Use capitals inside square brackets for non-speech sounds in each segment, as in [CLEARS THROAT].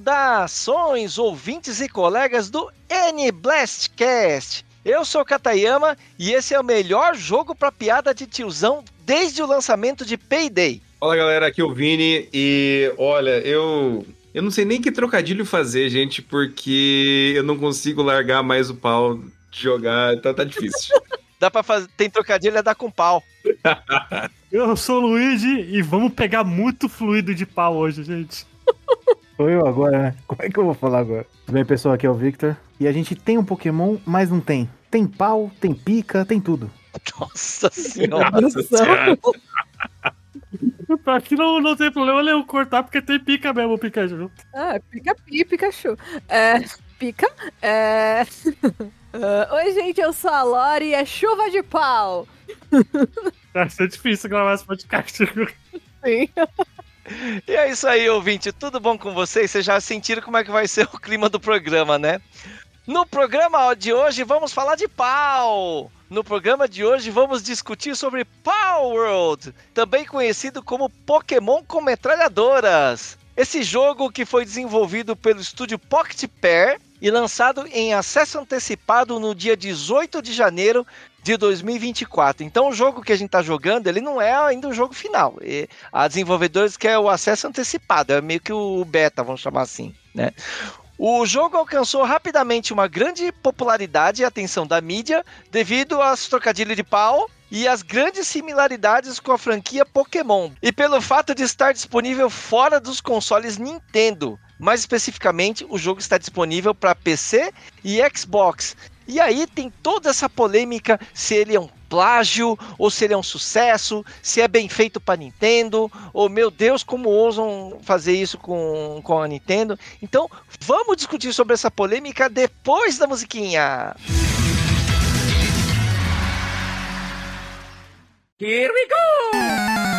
Saudações, ouvintes e colegas do N Blastcast. Eu sou Katayama e esse é o melhor jogo para piada de tiozão desde o lançamento de Payday. Fala galera, aqui é o Vini e olha, eu eu não sei nem que trocadilho fazer, gente, porque eu não consigo largar mais o pau de jogar, então tá difícil. [LAUGHS] Dá pra fazer, tem trocadilho é dar com pau. eu sou o Luigi e vamos pegar muito fluido de pau hoje, gente. [LAUGHS] Sou eu agora, né? [LAUGHS] Como é que eu vou falar agora? Tudo bem, pessoal? Aqui é o Victor. E a gente tem um Pokémon, mas não tem. Tem pau, tem pica, tem tudo. Nossa senhora. Nossa senhora. [LAUGHS] Aqui não, não tem problema nenhum cortar, porque tem pica mesmo o Pikachu. Ah, pica pi, Pikachu. É, pica. É... Uh, [LAUGHS] Oi, gente, eu sou a Lori e é chuva de pau. Vai ser difícil gravar esse podcast. Sim. E é isso aí, ouvinte. Tudo bom com vocês? Vocês já sentiram como é que vai ser [LAUGHS] o clima do programa, né? No programa de hoje vamos falar de pau. No programa de hoje vamos discutir sobre Power World, também conhecido como Pokémon com metralhadoras. Esse jogo que foi desenvolvido pelo estúdio Pocket Pair e lançado em acesso antecipado no dia 18 de janeiro de 2024. Então o jogo que a gente está jogando, ele não é ainda o jogo final. E a desenvolvedores quer o acesso antecipado, é meio que o beta, vamos chamar assim, né? O jogo alcançou rapidamente uma grande popularidade e atenção da mídia devido aos trocadilhos de pau e as grandes similaridades com a franquia Pokémon, e pelo fato de estar disponível fora dos consoles Nintendo. Mais especificamente, o jogo está disponível para PC e Xbox. E aí tem toda essa polêmica se ele é um plágio ou se ele é um sucesso, se é bem feito para Nintendo, ou meu Deus, como ousam fazer isso com, com a Nintendo. Então, vamos discutir sobre essa polêmica depois da musiquinha. Here we go!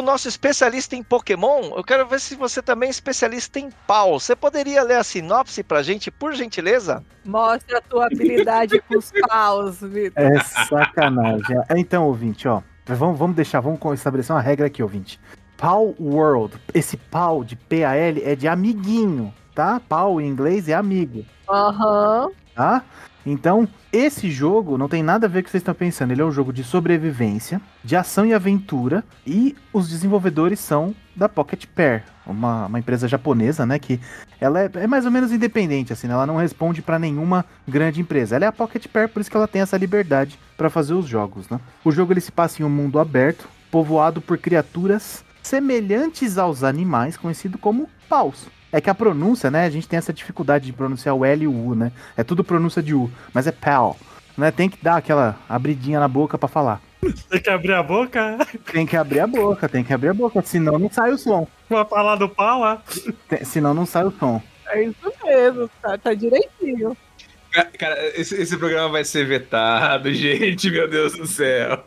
O nosso especialista em Pokémon, eu quero ver se você também é especialista em pau. Você poderia ler a sinopse pra gente, por gentileza? Mostra a tua habilidade com os paus, Vitor. É sacanagem. Então, ouvinte, ó. Vamos, vamos deixar, vamos estabelecer uma regra aqui, ouvinte. Pau World. Esse pau de P-A-L é de amiguinho, tá? Pau em inglês é amigo. Aham. Uhum. Tá? Então, esse jogo não tem nada a ver com o que vocês estão pensando. Ele é um jogo de sobrevivência, de ação e aventura, e os desenvolvedores são da Pocket Pair, uma, uma empresa japonesa, né? Que ela é, é mais ou menos independente, assim, né, ela não responde para nenhuma grande empresa. Ela é a Pocket Pair, por isso que ela tem essa liberdade para fazer os jogos, né? O jogo ele se passa em um mundo aberto, povoado por criaturas semelhantes aos animais, conhecido como paus. É que a pronúncia, né? A gente tem essa dificuldade de pronunciar o L e o U, né? É tudo pronúncia de U, mas é pal. Né? Tem que dar aquela abridinha na boca para falar. Tem que abrir a boca? Tem que abrir a boca, tem que abrir a boca, senão não sai o som. Vai falar do pau, é? Tem, senão não sai o som. É isso mesmo, tá, tá direitinho. Cara, esse, esse, programa vai ser vetado, [LAUGHS] gente, meu Deus do céu.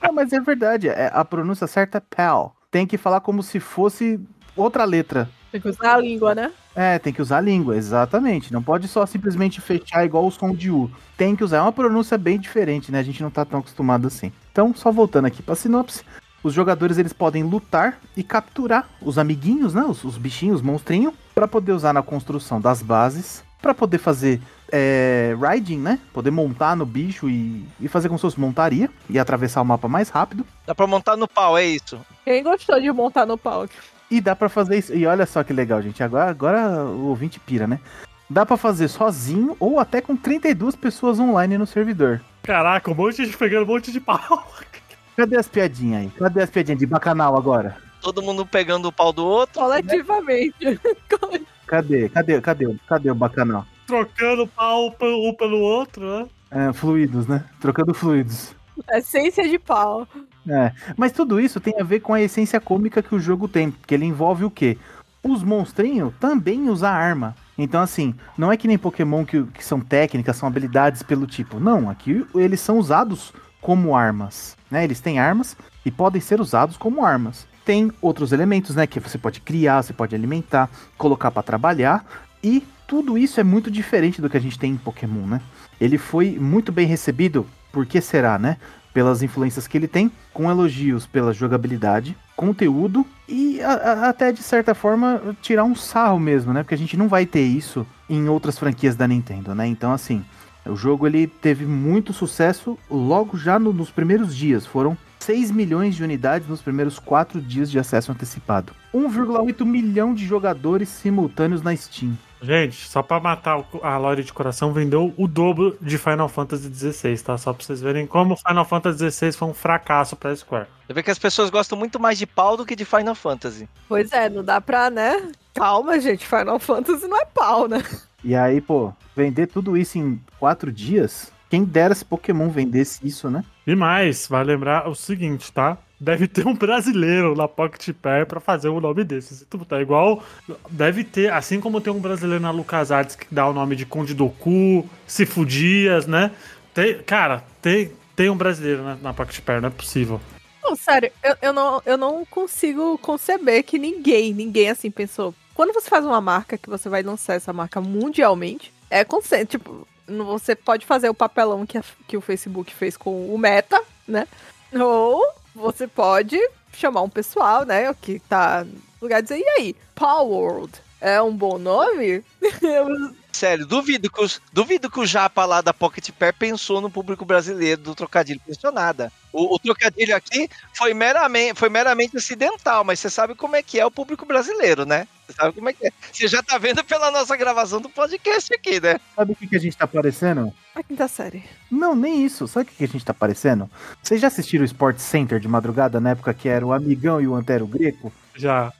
Não, mas é verdade, é, a pronúncia certa é pal. Tem que falar como se fosse outra letra. Tem que usar a língua, né? É, tem que usar a língua, exatamente. Não pode só simplesmente fechar igual o som de U. Tem que usar é uma pronúncia bem diferente, né? A gente não tá tão acostumado assim. Então, só voltando aqui pra sinopse. Os jogadores eles podem lutar e capturar os amiguinhos, né? Os, os bichinhos, os monstrinhos, para poder usar na construção das bases, para poder fazer é, riding, né? Poder montar no bicho e, e fazer como se fosse montaria e atravessar o mapa mais rápido. Dá pra montar no pau, é isso? Quem gostou de montar no pau? E dá para fazer isso. E olha só que legal, gente. Agora, agora o ouvinte pira, né? Dá para fazer sozinho ou até com 32 pessoas online no servidor. Caraca, um monte de gente pegando um monte de pau. [LAUGHS] Cadê as piadinhas aí? Cadê as piadinhas de bacanal agora? Todo mundo pegando o pau do outro. Coletivamente. Né? [LAUGHS] Cadê? Cadê? Cadê? Cadê o bacanal? Trocando pau um pelo outro, né? É, fluidos, né? Trocando fluidos. Essência de pau. É, mas tudo isso tem a ver com a essência cômica que o jogo tem, porque ele envolve o quê? Os monstrinhos também usam arma. Então, assim, não é que nem Pokémon que, que são técnicas, são habilidades pelo tipo. Não, aqui eles são usados como armas. Né? Eles têm armas e podem ser usados como armas. Tem outros elementos, né? Que você pode criar, você pode alimentar, colocar para trabalhar. E tudo isso é muito diferente do que a gente tem em Pokémon, né? Ele foi muito bem recebido, por que será, né? Pelas influências que ele tem, com elogios pela jogabilidade, conteúdo e a, a, até de certa forma tirar um sarro mesmo, né? Porque a gente não vai ter isso em outras franquias da Nintendo, né? Então, assim, o jogo ele teve muito sucesso logo já no, nos primeiros dias. Foram 6 milhões de unidades nos primeiros 4 dias de acesso antecipado. 1,8 milhão de jogadores simultâneos na Steam. Gente, só pra matar a Lore de coração, vendeu o dobro de Final Fantasy XVI, tá? Só pra vocês verem como Final Fantasy XVI foi um fracasso pra Square. Você vê que as pessoas gostam muito mais de pau do que de Final Fantasy. Pois é, não dá pra, né? Calma, gente, Final Fantasy não é pau, né? E aí, pô, vender tudo isso em 4 dias? Quem dera se Pokémon vendesse isso, né? E mais, vai lembrar o seguinte, tá? Deve ter um brasileiro na Pocket Pair pra fazer um nome desses. Tá igual. Deve ter, assim como tem um brasileiro na LucasArts que dá o nome de Conde Doku, Cifudias, né? Tem, cara, tem, tem um brasileiro na, na Pocket Pair, não é possível. Não, sério, eu, eu, não, eu não consigo conceber que ninguém, ninguém assim pensou. Quando você faz uma marca que você vai lançar essa marca mundialmente, é consciente, tipo, você pode fazer o papelão que, a, que o Facebook fez com o Meta, né? Ou você pode chamar um pessoal, né, que tá no lugar de dizer, e aí, Power World é um bom nome? [LAUGHS] Sério, duvido que, os, duvido que o Japa lá da Pocket Pair pensou no público brasileiro do trocadilho. Pensou nada. O, o, trocadilho aqui foi meramente, foi meramente acidental, mas você sabe como é que é o público brasileiro, né? Você sabe como é que é. Você já tá vendo pela nossa gravação do podcast aqui, né? Sabe o que, que a gente tá parecendo? A quinta série. Não, nem isso. Sabe o que, que a gente tá parecendo? Vocês já assistiram o Sport Center de madrugada, na época que era o Amigão e o Antero Greco? Já.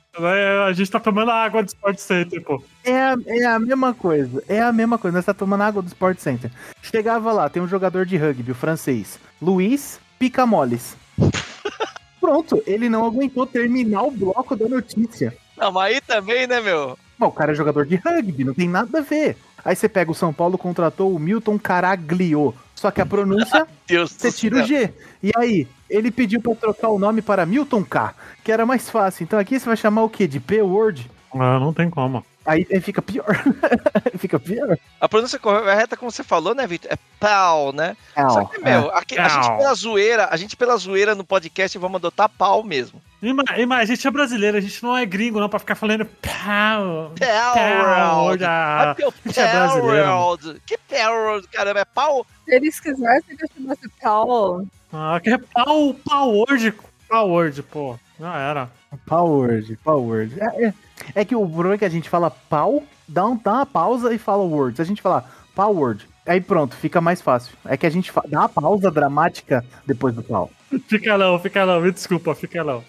A gente tá tomando água do Sport Center, pô. É a, é a mesma coisa. É a mesma coisa. Nós tá tomando água do Sport Center. Chegava lá, tem um jogador de rugby, o francês. Luiz Picamoles. [LAUGHS] Pronto, ele não aguentou terminar o bloco da notícia. Não, mas aí também, né, meu? Bom, o cara é jogador de rugby, não tem nada a ver. Aí você pega o São Paulo, contratou o Milton Caraglio. Só que a pronúncia, [LAUGHS] você tira o G. E aí, ele pediu para trocar o nome para Milton K, que era mais fácil. Então aqui você vai chamar o quê? De P-Word? Ah, não tem como. Aí, aí fica pior. [LAUGHS] fica pior. A pronúncia correta, como você falou, né, Vitor? É pau, né? Pau, Só que, meu, é. aqui, a gente pela zoeira, a gente pela zoeira no podcast vamos adotar pau mesmo. E mais, a gente é brasileiro, a gente não é gringo, não, pra ficar falando pau. Pau, world. Ah, a gente é brasileiro. Que world, caramba, é pau? Se eles quisessem que eu chamasse pau. Ah, que é pau, pau word. Pau word, pô. Já era. Power, power. É, é, é, que o problema é que a gente fala pau, dá, um, dá uma pausa e fala word. Se a gente falar power, aí pronto, fica mais fácil. É que a gente dá uma pausa dramática depois do pau. [LAUGHS] Fica não, fica não, me desculpa, fica não.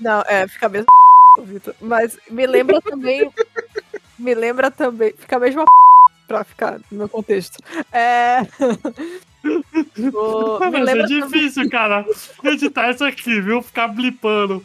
Não, é, fica mesmo [LAUGHS] Vitor. Mas me lembra [LAUGHS] também. me lembra também. Fica mesmo pra ficar no meu contexto. É. o, Mas é difícil, também... cara, editar isso aqui, viu? Ficar blipando.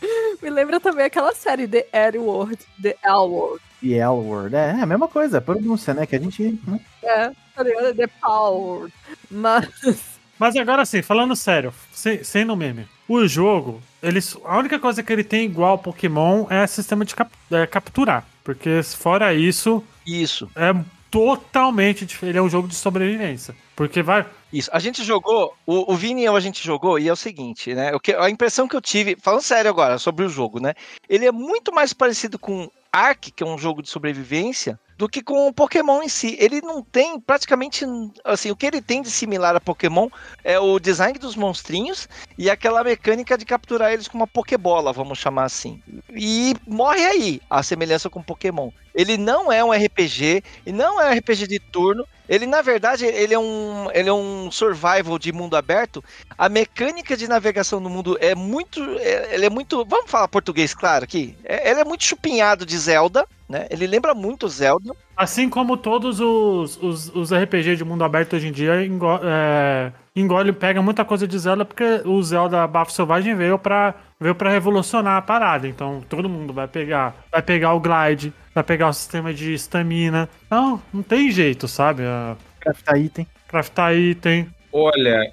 [LAUGHS] Me lembra também aquela série The L Word, The L Word. The L Word, é, é a mesma coisa, a pronúncia, né? Que a gente. Né? É, tá ligado? The Power. Mas. [LAUGHS] Mas agora sim, falando sério, sem, sem no meme. O jogo, eles, a única coisa que ele tem igual ao Pokémon é o sistema de cap, é, capturar. Porque fora isso. Isso. É totalmente diferente. Ele é um jogo de sobrevivência. Porque vai. Isso. A gente jogou, o, o Vini e eu a gente jogou, e é o seguinte, né? O que, a impressão que eu tive, falando sério agora sobre o jogo, né? Ele é muito mais parecido com Ark, que é um jogo de sobrevivência, do que com o Pokémon em si. Ele não tem praticamente. Assim, o que ele tem de similar a Pokémon é o design dos monstrinhos e aquela mecânica de capturar eles com uma Pokébola, vamos chamar assim. E morre aí a semelhança com Pokémon. Ele não é um RPG, e não é um RPG de turno. Ele, na verdade, ele é um, ele é um survival de mundo aberto. A mecânica de navegação no mundo é muito. É, ele é muito. Vamos falar português, claro, aqui. É, ele é muito chupinhado de Zelda, né? Ele lembra muito Zelda. Assim como todos os, os, os RPG de mundo aberto hoje em dia engo, é, engole, pega muita coisa de Zelda, porque o Zelda Bafo Selvagem veio pra, veio pra revolucionar a parada. Então todo mundo vai pegar. Vai pegar o glide, vai pegar o sistema de estamina. Não, não tem jeito, sabe? A, Craftar item. craftar item. Olha,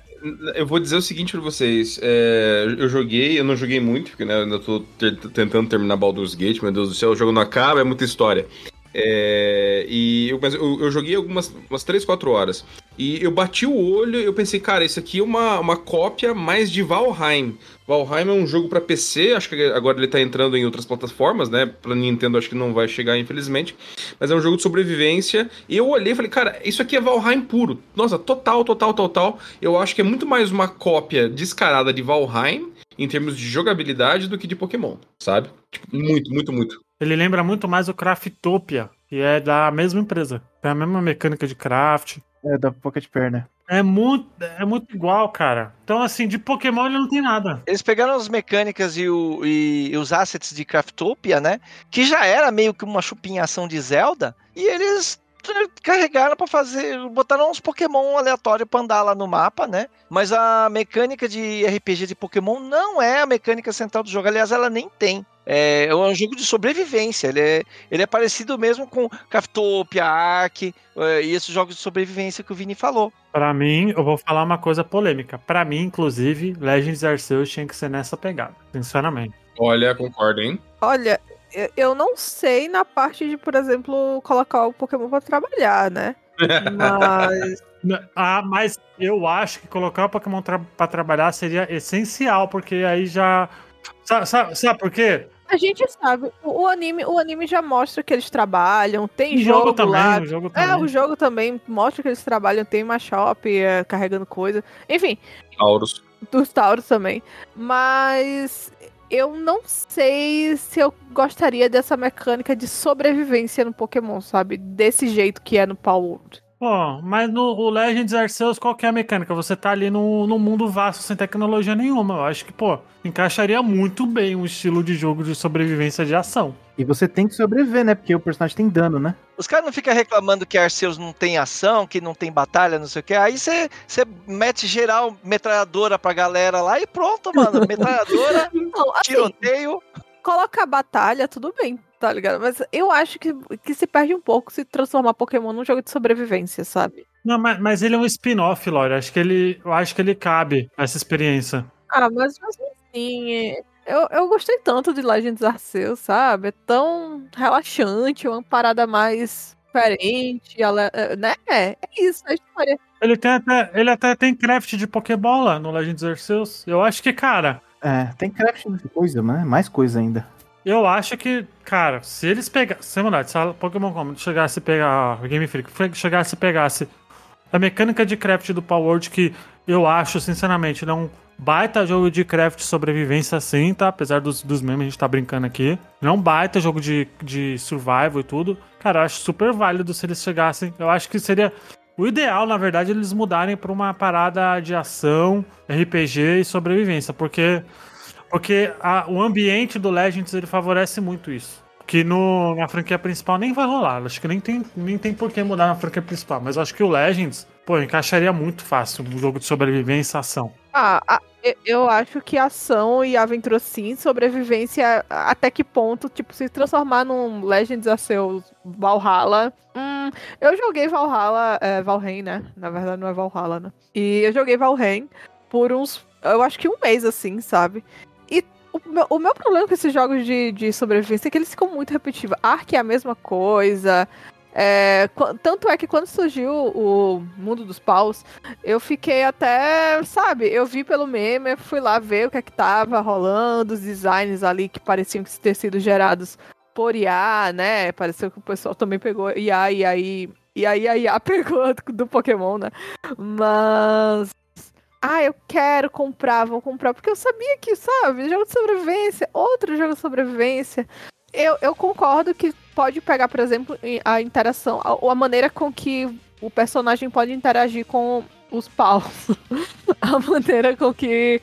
eu vou dizer o seguinte pra vocês. é, eu joguei, eu não joguei muito, porque né, eu ainda tô te- tentando terminar Baldur's Gate, meu Deus do céu, o jogo não acaba, é muita história. É, e eu, mas eu, eu joguei algumas umas 3, 4 horas. E eu bati o olho eu pensei, cara, isso aqui é uma, uma cópia mais de Valheim. Valheim é um jogo pra PC, acho que agora ele tá entrando em outras plataformas, né? Pra Nintendo acho que não vai chegar, infelizmente. Mas é um jogo de sobrevivência. E eu olhei e falei, cara, isso aqui é Valheim puro. Nossa, total, total, total. Eu acho que é muito mais uma cópia descarada de Valheim em termos de jogabilidade do que de Pokémon, sabe? Tipo, muito, muito, muito. Ele lembra muito mais o Craftopia, que é da mesma empresa. Tem a mesma mecânica de craft. É, da Pocket Pair, né? É muito, é muito igual, cara. Então, assim, de Pokémon ele não tem nada. Eles pegaram as mecânicas e, o- e os assets de Craftopia, né? Que já era meio que uma chupinhação de Zelda. E eles carregaram pra fazer. Botaram uns Pokémon aleatórios pra andar lá no mapa, né? Mas a mecânica de RPG de Pokémon não é a mecânica central do jogo. Aliás, ela nem tem. É, é um jogo de sobrevivência. Ele é, ele é parecido mesmo com Craftopia, Ark eh, e esses jogos de sobrevivência que o Vini falou. Pra mim, eu vou falar uma coisa polêmica. Pra mim, inclusive, Legends Arceus tinha que ser nessa pegada. Sinceramente. Olha, concordo, hein? Olha, eu- eu não sei na parte de, por exemplo, colocar o Pokémon pra trabalhar, né? Mas. [LAUGHS] Ah, mas eu acho que colocar o Pokémon tra pra trabalhar seria essencial, porque aí já. Sabe, sabe, sabe por quê? A gente sabe, o, o anime, o anime já mostra que eles trabalham, tem O jogo, jogo também, lá. o jogo É, também. o jogo também mostra que eles trabalham, tem uma shop é, carregando coisa. Enfim, Taurus. dos Tauros também. Mas eu não sei se eu gostaria dessa mecânica de sobrevivência no Pokémon, sabe? Desse jeito que é no Power World. Pô, mas no o Legends Arceus, qual que é a mecânica? Você tá ali no, no mundo vasto, sem tecnologia nenhuma. Eu acho que, pô, encaixaria muito bem um estilo de jogo de sobrevivência de ação. E você tem que sobreviver, né? Porque o personagem tem dano, né? Os caras não ficam reclamando que Arceus não tem ação, que não tem batalha, não sei o que. Aí você mete geral metralhadora pra galera lá e pronto, mano. [LAUGHS] Metralhadora, assim, tiroteio. Colocar batalha, tudo bem, tá ligado? Mas eu acho que, que se perde um pouco se transformar Pokémon num jogo de sobrevivência, sabe? Não, mas, mas ele é um spin-off, Lore. Acho que ele, eu acho que ele cabe a essa experiência. Ah, mas assim, é- eu, eu gostei tanto de Legends Arceus, sabe? É tão relaxante, uma parada mais diferente, ale- é, né? É isso, é a história. Ele, tem até, ele até tem craft de Pokébola no Legends Arceus. Eu acho que, cara, É, tem craft de coisa, né? Mais coisa ainda. Eu acho que, cara, se eles pegassem. Se, mano, se a Pokémon Company chegasse a pegar. Game Freak chegasse e pegasse a mecânica de craft do Power World, que eu acho, sinceramente, um baita jogo de craft sobrevivência, assim, tá? Apesar dos, dos memes, a gente tá brincando aqui. Não baita jogo de, de survival e tudo. Cara, eu acho super válido se eles chegassem. Eu acho que seria. O ideal, na verdade, é eles mudarem pra uma parada de ação, RPG e sobrevivência, porque porque a- o ambiente do Legends ele favorece muito isso. Que no, na franquia principal nem vai rolar. Acho que nem tem, nem tem por que mudar na franquia principal. Mas acho que o Legends, pô, encaixaria muito fácil um jogo de sobrevivência e ação. Ah, a- eu- acho que ação e aventura sim, sobrevivência até que ponto, tipo, se transformar num Legends Arceus Valhalla. Hum, eu joguei Valhalla, é, Valheim, né? Na verdade não é Valhalla, né? E eu joguei Valheim por uns, eu acho que um mês assim, sabe? E o meu, o meu problema com esses jogos de, de sobrevivência é que eles ficam muito repetitivos. Ark é a mesma coisa. É, tanto é que quando surgiu o Mundo dos Paus, eu fiquei até, sabe, eu vi pelo meme, fui lá ver o que é que tava rolando, os designs ali que pareciam que ter sido gerados por IA, né? Pareceu que o pessoal também pegou IA e aí. E aí a IA [LAUGHS] pegou do Pokémon, né? Mas. Ah, eu quero comprar, vou comprar, porque eu sabia que, sabe, jogo de sobrevivência, outro jogo de sobrevivência. Eu, eu concordo que pode pegar, por exemplo, em- a interação, a, a maneira com que o personagem pode interagir com os paus. [LAUGHS] a maneira com que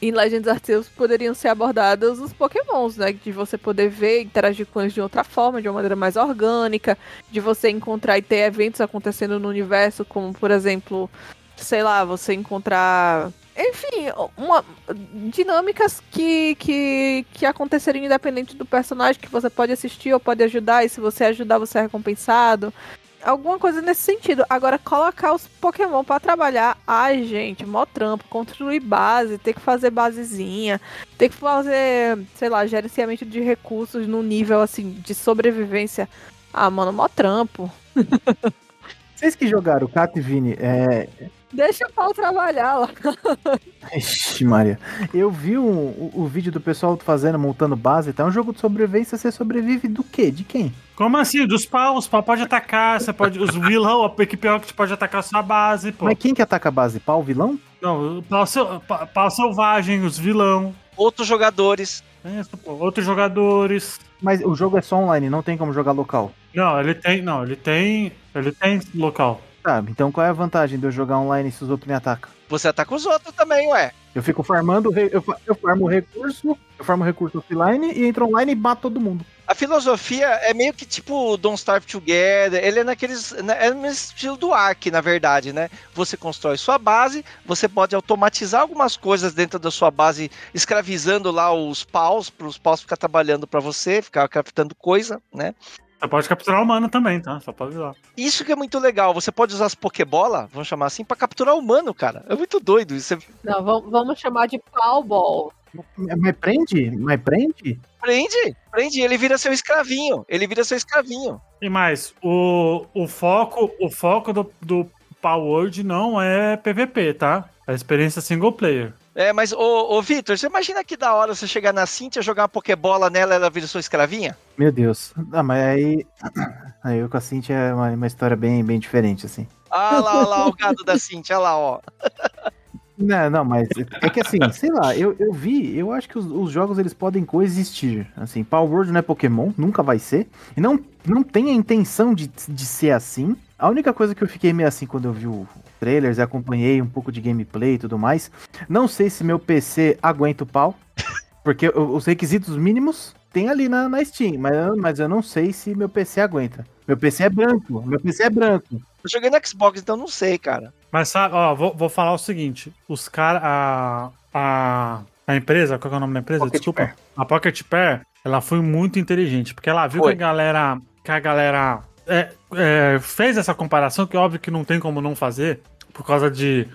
em Legends Arceus poderiam ser abordados os pokémons, né? De você poder ver, interagir com eles de outra forma, de uma maneira mais orgânica, de você encontrar e ter eventos acontecendo no universo, como, por exemplo, sei lá, você encontrar... Enfim, uma, dinâmicas que, que, que aconteceriam independente do personagem, que você pode assistir ou pode ajudar, e se você ajudar, você é recompensado alguma coisa nesse sentido. Agora, colocar os Pokémon pra trabalhar, ai, gente, mó trampo, construir base, ter que fazer basezinha, ter que fazer, sei lá, gerenciamento de recursos no nível, assim, de sobrevivência. Ah, mano, mó trampo. [LAUGHS] Vocês que jogaram, Cato e Vini, é... Deixa o pau trabalhar lá. Ixi, Maria. Eu vi um- o, o vídeo do pessoal fazendo, montando base, tá? É um jogo de sobrevivência, você sobrevive do quê? De quem? Como assim? Dos paus, os pau pode atacar, você pode. Os vilão, a equipe Rocket pode atacar a sua base, pô. Mas quem que ataca a base? Pau, vilão? Não, pau, pau selvagem, os vilão. Outros jogadores. é isso, pô. Outros jogadores. Mas o jogo é só online, não tem como jogar local. Não, ele tem. Não, ele tem. Ele tem local. Tá, então qual é a vantagem de eu jogar online se os outros me atacam? Você ataca os outros também, ué. Eu fico farmando, eu, eu farmo recurso, eu farmo recurso offline e entro online e bato todo mundo. A filosofia é meio que tipo Don't Starve Together. Ele é naqueles. na- É no estilo do Ark, na verdade, né? Você constrói sua base, você pode automatizar algumas coisas dentro da sua base, escravizando lá os paus, para os paus ficar trabalhando para você, ficar craftando coisa, né? Você pode capturar o humano também, tá? Só pode avisar. Isso que é muito legal. Você pode usar as Pokébola, vamos chamar assim, para capturar o humano, cara. É muito doido. Isso é- Não, vamos, vamos chamar de Powball. Mas prende? Mas prende? prende, prende. Ele vira seu escravinho. Ele vira seu escravinho. E mais, o, o foco, o foco do, do Power não é PVP, tá? É experiência single player. É, mas, ô, ô Vitor, você imagina que da hora você chegar na Cintia, jogar uma Pokébola nela ela vira sua escravinha? Meu Deus. Ah, mas aí. [CLEARS THROAT] Aí eu com a Cintia é uma, uma história bem, bem diferente, assim. Ah lá, olha lá, o gado da Cintia, olha lá, ó. [LAUGHS] Não, não, mas é que assim, sei lá, eu, eu vi, eu acho que os, os jogos eles podem coexistir. Assim, Power Word não é Pokémon, nunca vai ser. E não, não tem a intenção de, de ser assim. A única coisa que eu fiquei meio assim quando eu vi o trailers e acompanhei um pouco de gameplay e tudo mais. Não sei se meu PC aguenta o pau. [LAUGHS] Porque os requisitos mínimos tem ali na, na Steam, mas, eu- mas eu não sei se meu PC aguenta. Meu PC é branco, meu PC é branco. Eu joguei no Xbox, então não sei, cara. Mas sabe, ó, vou, vou falar o seguinte: os caras. A, a, a empresa, qual que é o nome da empresa? Pocket Desculpa. Pair. A Pocket Pair, ela foi muito inteligente, porque ela viu Foi. que a galera. Que a galera é, é, fez essa comparação, que óbvio que não tem como não fazer, por causa de,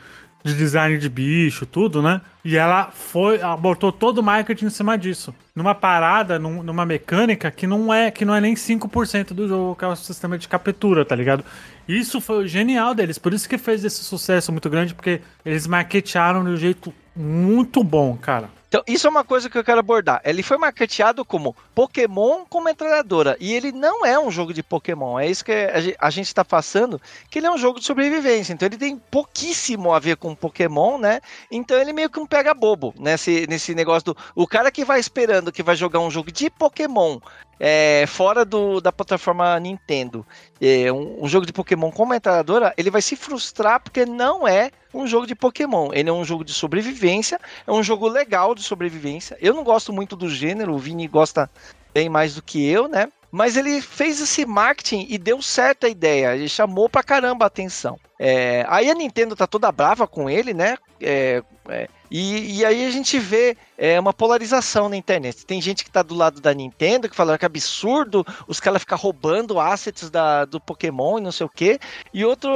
de design de bicho, tudo, né? E ela foi, ela botou todo o marketing em cima disso. Numa parada, num- numa mecânica que não é que não é nem 5% do jogo, que é o sistema de captura, tá ligado? Isso foi o genial deles, por isso que fez esse sucesso muito grande, porque eles marketearam de um jeito muito bom, cara. Então, isso é uma coisa que eu quero abordar. Ele foi marketeado como Pokémon com metralhadora. E ele não é um jogo de Pokémon. É isso que a ge- a gente está passando, que ele é um jogo de sobrevivência. Então ele tem pouquíssimo a ver com Pokémon, né? Então ele meio que um pega bobo nesse, nesse negócio do. O cara que vai esperando que vai jogar um jogo de Pokémon é, fora do, da plataforma Nintendo, é, um, um jogo de Pokémon com metralhadora, ele vai se frustrar porque não é um jogo de Pokémon. Ele é um jogo de sobrevivência, é um jogo legal de sobrevivência. Eu não gosto muito do gênero, o Vini gosta bem mais do que eu, né? Mas ele fez esse marketing e deu certa ideia. Ele chamou pra caramba a atenção. É, aí a Nintendo tá toda brava com ele, né? É, é, e, e aí a gente vê é, uma polarização na internet. Tem gente que tá do lado da Nintendo que fala que é absurdo os caras ficar roubando assets da, do Pokémon e não sei o quê. E, outro,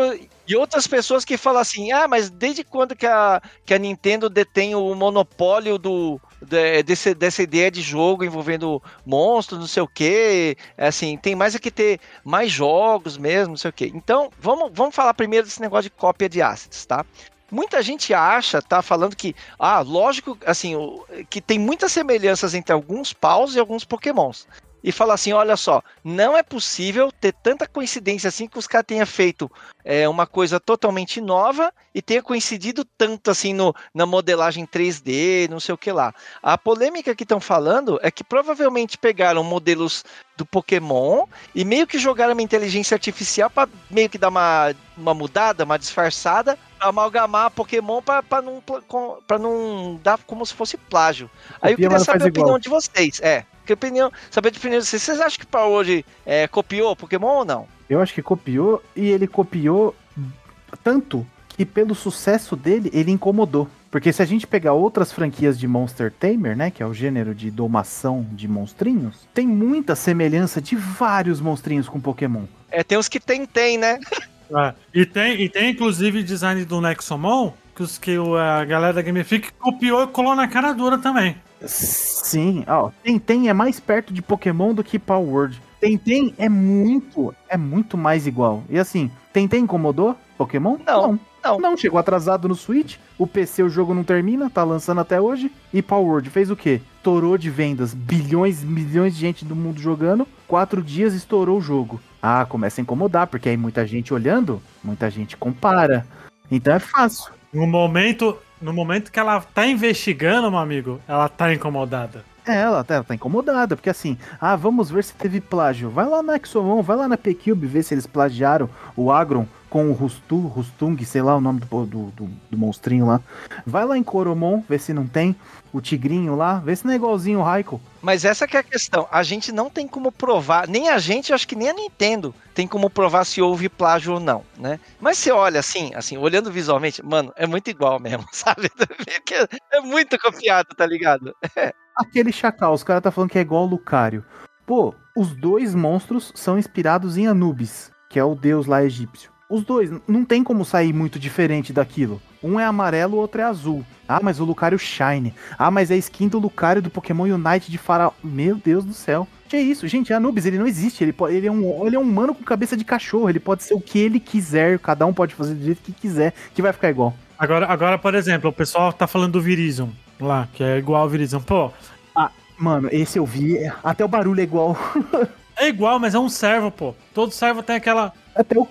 e outras pessoas que falam assim: ah, mas desde quando que a, que a Nintendo detém o monopólio do, de- desse, dessa ideia de jogo envolvendo monstros, não sei o quê? Assim, tem mais é que ter mais jogos mesmo, não sei o quê. Então, vamos, vamos falar primeiro desse negócio de cópia de assets, tá? Muita gente acha, tá falando que, ah, lógico, assim, que tem muitas semelhanças entre alguns paus e alguns pokémons. E fala assim, olha só, não é possível ter tanta coincidência assim que os caras tenham feito é, uma coisa totalmente nova e tenha coincidido tanto assim no, na modelagem 3D, não sei o que lá. A polêmica que estão falando é que provavelmente pegaram modelos do Pokémon e meio que jogaram uma inteligência artificial para meio que dar uma, uma mudada, uma disfarçada amalgamar Pokémon pra, pra, não, pra não dar como se fosse plágio. Aí eu Copia, queria saber a opinião igual. de vocês. É, que opinião, saber a opinião de vocês. Vocês acham que Power Word é, copiou Pokémon ou não? Eu acho que copiou e ele copiou tanto que pelo sucesso dele ele incomodou. Porque se a gente pegar outras franquias de Monster Tamer, né, que é o gênero de domação de monstrinhos, tem muita semelhança de vários monstrinhos com Pokémon. É, tem uns que tem, tem, né? [LAUGHS] É. E, tem, e tem inclusive design do Nexomon, que, os, que a galera da Gamific copiou e colou na cara dura também. Sim, ó, Tentem é mais perto de Pokémon do que Power Word. Tentem é muito, é muito mais igual. E assim, Tentem incomodou Pokémon? Não, não. Não, chegou atrasado no Switch. O PC o jogo não termina, tá lançando até hoje. E Power Word fez o quê? Estourou de vendas, bilhões, milhões de gente do mundo jogando. Quatro dias estourou o jogo. Ah, começa a incomodar, porque aí muita gente olhando, muita gente compara. Então é fácil. No momento, no momento que ela tá investigando, meu amigo, ela tá incomodada. É, ela tá, tá incomodada, porque assim, ah, vamos ver se teve plágio. Vai lá na Exomon, vai lá na P-Cube ver se eles plagiaram o Agron com o Rustu, Rustung, sei lá o nome do, do, do, do monstrinho lá. Vai lá em Coromon, ver se não tem. O Tigrinho lá, vê se não é igualzinho o Raikou. Mas essa que é a questão. A gente não tem como provar, nem a gente, acho que nem a Nintendo tem como provar se houve plágio ou não, né? Mas você olha assim, assim, olhando visualmente, mano, é muito igual mesmo, [LAUGHS] sabe? É muito copiado, tá ligado? Aquele chacal, os caras tá falando que é igual o Lucario. Pô, os dois monstros são inspirados em Anubis, que é o deus lá egípcio. Os dois, não tem como sair muito diferente daquilo. Um é amarelo, o outro é azul. Ah, mas o Lucario Shine. Ah, mas é skin do Lucario do Pokémon Unite de Faraó. Meu Deus do céu. Que é isso, gente? Anubis, ele não existe. Ele, pode, ele, é um, ele é um humano com cabeça de cachorro. Ele pode ser o que ele quiser. Cada um pode fazer do jeito que quiser, que vai ficar igual. Agora, agora, por exemplo, o pessoal tá falando do Virizon lá, que é igual ao. Pô, Mano, esse eu vi. Até o barulho é igual. [LAUGHS] é igual, mas é um servo, pô. Todo servo tem aquela. Até o,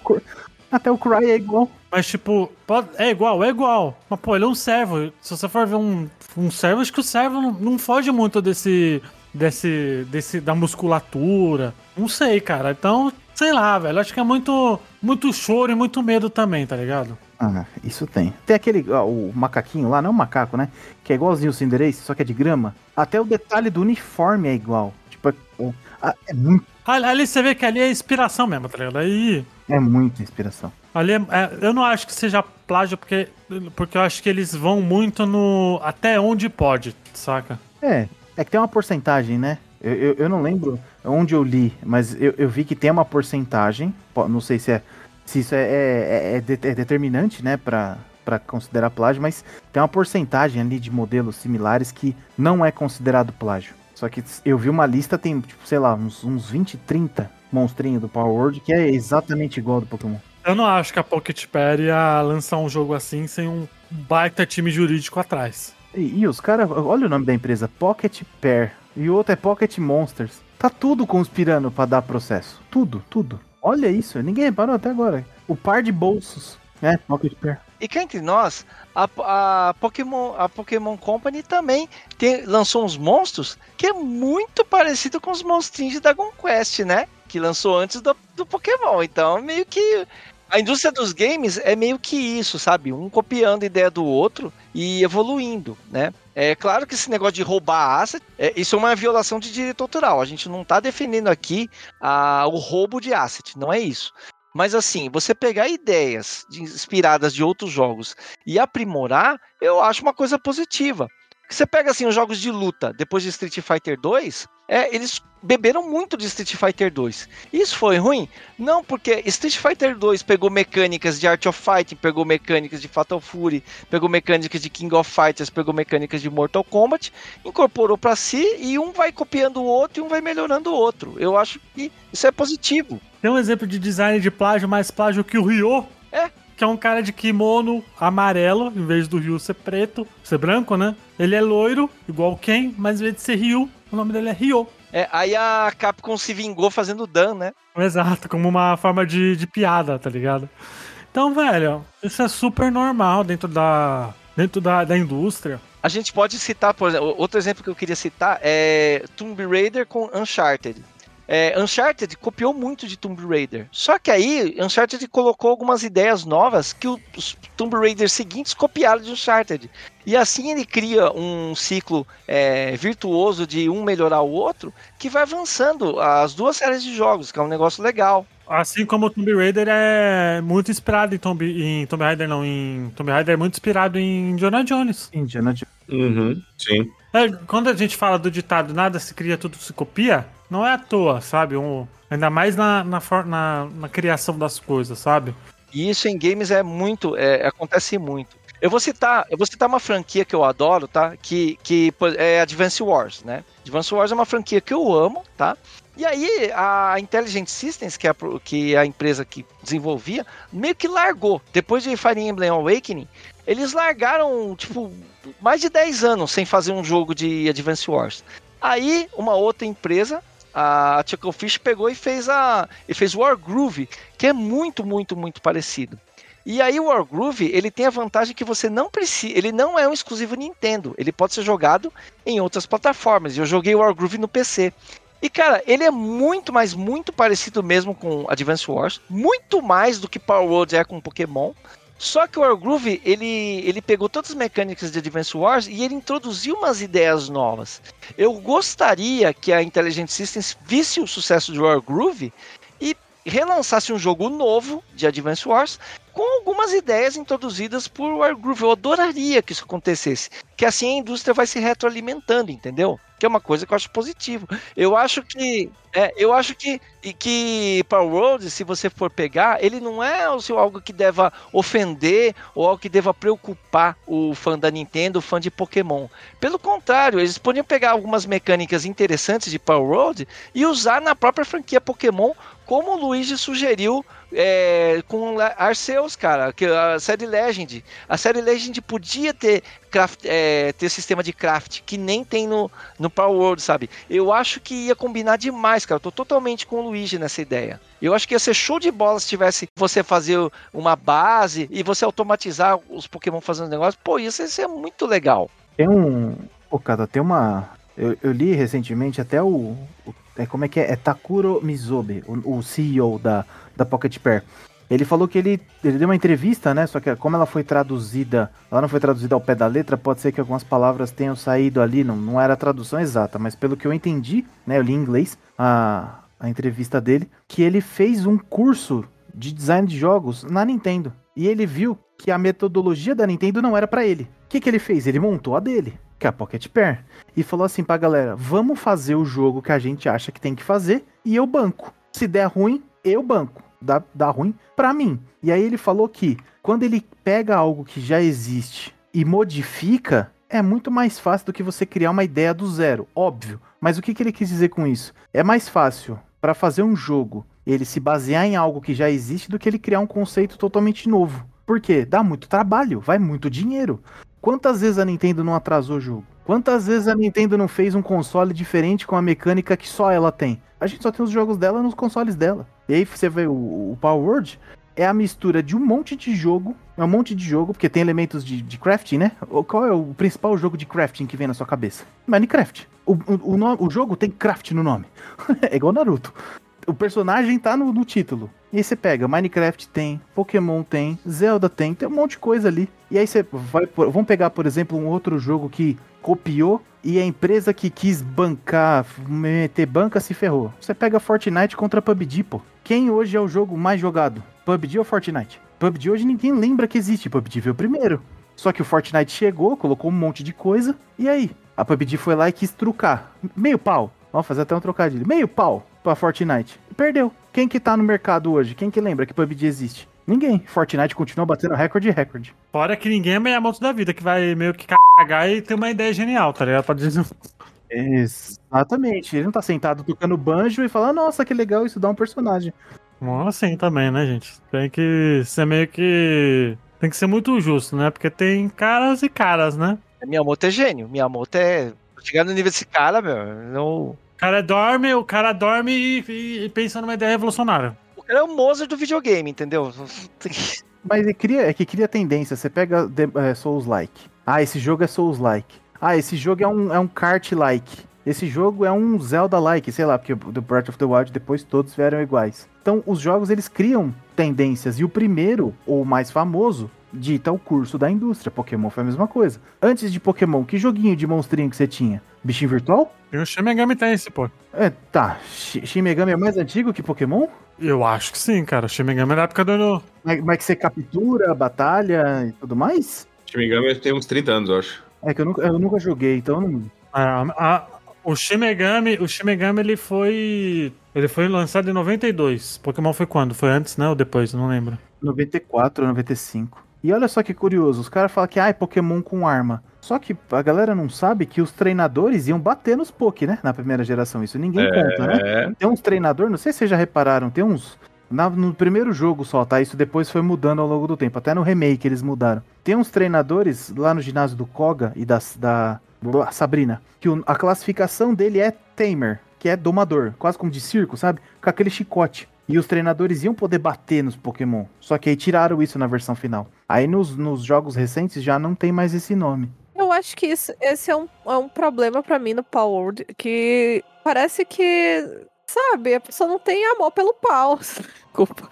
até o Cry é igual. Mas, tipo, pode- é igual, é igual. Mas, pô, ele é um servo. Se você for ver um, um servo, acho que o servo não, não foge muito desse. desse. desse. da musculatura. Não sei, cara. Então, sei lá, velho. Acho que é muito. muito choro e muito medo também, tá ligado? Ah, isso tem. Tem aquele, ó, o macaquinho lá, não é um macaco, né? Que é igualzinho o Cinderace, só que é de grama. Até o detalhe do uniforme é igual. Tipo, é, é- é muito, Ali, ali você vê que ali é inspiração mesmo, tá ligado? Aí. é muita inspiração. Ali é- é- eu não acho que seja plágio, porque, porque eu acho que eles vão muito no. até onde pode, saca? É, é que tem uma porcentagem, né? Eu, eu, eu não lembro onde eu li, mas eu, eu vi que tem uma porcentagem. po- Não sei se é se isso é, é, é de- é determinante, né, pra, pra considerar plágio, mas tem uma porcentagem ali de modelos similares que não é considerado plágio. Só que eu vi uma lista, tem, tipo, sei lá, uns, uns 20, 30 monstrinhos do Power World que é exatamente igual ao do Pokémon. Eu não acho que a Pocket Pair ia lançar um jogo assim sem um baita time jurídico atrás. E, e os caras, olha o nome da empresa, Pocket Pair. E o outro é Pocket Monsters. Tá tudo conspirando pra dar processo. Tudo, tudo. Olha isso, ninguém reparou até agora. O par de bolsos, né? Pocket Pair. E cá entre nós, a, a Pokémon, a Pokémon Company também tem- lançou uns monstros que é muito parecido com os monstrinhos de Dragon Quest, né? Que lançou antes do, do Pokémon. Então, meio que. A indústria dos games é meio que isso, sabe? Um copiando a ideia do outro e evoluindo, né? É claro que esse negócio de roubar asset, é, isso é uma violação de direito autoral. A gente não tá defendendo aqui ah, o roubo de asset, não é isso. Mas assim, você pegar ideias de- inspiradas de outros jogos e aprimorar, eu acho uma coisa positiva. Você pega assim os jogos de luta depois de Street Fighter 2, é, eles beberam muito de Street Fighter 2. Isso foi ruim? Não, porque Street Fighter 2 pegou mecânicas de Art of Fighting, pegou mecânicas de Fatal Fury, pegou mecânicas de King of Fighters, pegou mecânicas de Mortal Kombat, incorporou pra si e um vai copiando o outro e um vai melhorando o outro. Eu acho que isso é positivo. Tem um exemplo de design de plágio mais plágio que o Ryo. É. Que é um cara de kimono amarelo, em vez do Ryu ser preto, ser branco, né? Ele é loiro, igual o Ken, mas em vez de ser Ryu, o nome dele é Ryo. É, aí a Capcom se vingou fazendo Dan, né? Exato, como uma forma de, de piada, tá ligado? Então, velho, isso é super normal dentro da, dentro da, da indústria. A gente pode citar, por exemplo, outro exemplo que eu queria citar é Tomb Raider com Uncharted. É, Uncharted copiou muito de Tomb Raider. Só que aí, Uncharted colocou algumas ideias novas que os Tomb Raider seguintes copiaram de Uncharted. E assim ele cria um ciclo é, virtuoso de um melhorar o outro, que vai avançando as duas séries de jogos, que é um negócio legal. Assim como o Tomb Raider é muito inspirado em Tomb, em Tomb Raider, não, em Tomb Raider é muito inspirado em Indiana Jones. Indiana Jones. Uhum, sim. É, quando a gente fala do ditado nada se cria, tudo se copia, não é à toa, sabe? Um, ainda mais na, na, na, na criação das coisas, sabe? E isso em games é muito, é, acontece muito. Eu vou citar, eu vou citar uma franquia que eu adoro, tá? Que, que é Advance Wars, né? Advance Wars é uma franquia que eu amo, tá? E aí a Intelligent Systems, que é a, que é a empresa que desenvolvia, meio que largou. Depois de Fire Emblem Awakening, eles largaram, tipo, mais de 10 anos sem fazer um jogo de Advance Wars. Aí uma outra empresa, a Chucklefish, pegou e fez a e fez Wargroove, que é muito, muito, muito parecido. E aí o Wargroove, ele tem a vantagem que você não precisa, ele não é um exclusivo Nintendo, ele pode ser jogado em outras plataformas. Eu joguei o Wargroove no PC. E cara, ele é muito, mas muito parecido mesmo com Advance Wars, muito mais do que Power World é com Pokémon. Só que o Wargroove, ele, ele pegou todas as mecânicas de Advance Wars e ele introduziu umas ideias novas. Eu gostaria que a Intelligent Systems visse o sucesso de Wargroove e relançasse um jogo novo de Advance Wars com algumas ideias introduzidas por Wargroove. Eu adoraria que isso acontecesse. Que assim a indústria vai se retroalimentando, entendeu? Que é uma coisa que eu acho positivo. Eu acho que. É, eu acho que, que Power World, se você for pegar, ele não é seu, algo que deva ofender ou algo que deva preocupar o fã da Nintendo, o fã de Pokémon. Pelo contrário, eles podiam pegar algumas mecânicas interessantes de Power World e usar na própria franquia Pokémon, como o Luigi sugeriu é, com Arceus, cara, que a série Legend. A série Legend podia ter, craft, é, ter sistema de craft, que nem tem no, no Power World, sabe? Eu acho que ia combinar demais, cara. Eu tô totalmente com o Luigi nessa ideia. Eu acho que ia ser show de bola se tivesse você fazer uma base e você automatizar os Pokémon fazendo negócio. Pô, isso ia ser muito legal. Tem um. Pô, cara, tem uma. Eu, eu li recentemente até o. o- é, como é que é? É Takuro Mizobe, o, o CEO da, da Pocket Pair. Ele falou que ele, ele deu uma entrevista, né? Só que como ela foi traduzida, ela não foi traduzida ao pé da letra, pode ser que algumas palavras tenham saído ali, não, não era a tradução exata, mas pelo que eu entendi, né? Eu li em inglês a, a entrevista dele, que ele fez um curso de design de jogos na Nintendo. E ele viu que a metodologia da Nintendo não era pra ele. O que, que ele fez? Ele montou a dele, que é a Pocket Pair. E falou assim pra galera: vamos fazer o jogo que a gente acha que tem que fazer e eu banco. Se der ruim, eu banco. Dá, dá ruim pra mim. E aí ele falou que quando ele pega algo que já existe e modifica, é muito mais fácil do que você criar uma ideia do zero, óbvio. Mas o que, que ele quis dizer com isso? É mais fácil para fazer um jogo ele se basear em algo que já existe do que ele criar um conceito totalmente novo. Por quê? Dá muito trabalho, vai muito dinheiro. Quantas vezes a Nintendo não atrasou o jogo? Quantas vezes a Nintendo não fez um console diferente com a mecânica que só ela tem? A gente só tem os jogos dela nos consoles dela. E aí você vê o, o Power Word, é a mistura de um monte de jogo, é um monte de jogo, porque tem elementos de, de crafting, né? Qual é o principal jogo de crafting que vem na sua cabeça? Minecraft. O, o, o, o jogo tem craft no nome. [LAUGHS] é igual Naruto. O personagem tá no, no título. E aí você pega, Minecraft tem, Pokémon tem, Zelda tem, tem um monte de coisa ali. E aí você vai. por- Vamos pegar, por exemplo, um outro jogo que copiou e a empresa que quis bancar, meter banca se ferrou. Você pega Fortnite contra PUBG, pô. Quem hoje é o jogo mais jogado? PUBG ou Fortnite? PUBG hoje ninguém lembra que existe, PUBG veio primeiro. Só que o Fortnite chegou, colocou um monte de coisa, e aí? A PUBG foi lá e quis trucar. Meio pau. Vamos fazer até um trocadilho. Meio pau pra Fortnite. Perdeu. Quem que tá no mercado hoje? Quem que lembra que PUBG existe? Ninguém. Fortnite continua batendo recorde e recorde. Fora que ninguém é meia moto da vida, que vai meio que cagar e ter uma ideia genial, tá ligado? Pra dizer. Exatamente. Ele não tá sentado tocando banjo e falando, nossa, que legal isso dá um personagem. Bom, assim também, né, gente? Tem que ser meio que. Tem que ser muito justo, né? Porque tem caras e caras, né? Miyamoto é gênio. Miyamoto é. Chegar no nível desse cara, meu, não. O cara dorme, o cara dorme e, e- e pensa numa ideia revolucionária. O cara é o Mozart do videogame, entendeu? [LAUGHS] Mas é, cria, é que cria tendência. Você pega é, Souls-like. Ah, esse jogo é Souls-like. Ah, esse jogo é um, é um kart-like. Esse jogo é um Zelda-like, sei lá, porque do Breath of the Wild depois todos vieram iguais. Então, os jogos eles criam tendências e o primeiro, ou o mais famoso, dita o curso da indústria. Pokémon foi a mesma coisa. Antes de Pokémon, que joguinho de monstrinho que você tinha? Bichinho virtual? E o Shin Megami Tensei, pô. É, tá. Shi- Shin Megami é mais antigo que Pokémon? Eu acho que sim, cara. Shin Megami é da época do... Mas, mas que você captura, batalha e tudo mais? Shimigami tem uns 30 anos, eu acho. É que eu nunca, eu nunca joguei, então eu não. A, a- o Shin Megami, o Shin Megami, ele foi... Ele foi lançado em 92. Pokémon foi quando? Foi antes, né? Ou depois? Não lembro. 94 ou 95. E olha só que curioso, os caras falam que ah, é Pokémon com arma. Só que a galera não sabe que os treinadores iam bater nos Poké, né? Na primeira geração. Isso ninguém conta, né? É. Tem uns treinadores, não sei se vocês já repararam, tem uns. na- no primeiro jogo só, tá? Isso depois foi mudando ao longo do tempo. Até no remake eles mudaram. Tem uns treinadores lá no ginásio do Koga e da, da da Sabrina, que o- a classificação dele é Tamer, que é domador, quase como de circo, sabe? Com aquele chicote. E os treinadores iam poder bater nos Pokémon. Só que aí tiraram isso na versão final. Aí nos, nos jogos recentes já não tem mais esse nome. Eu acho que isso, esse é um, é um problema pra mim no Power World, que parece que, sabe, a pessoa não tem amor pelo pau. [LAUGHS] Desculpa.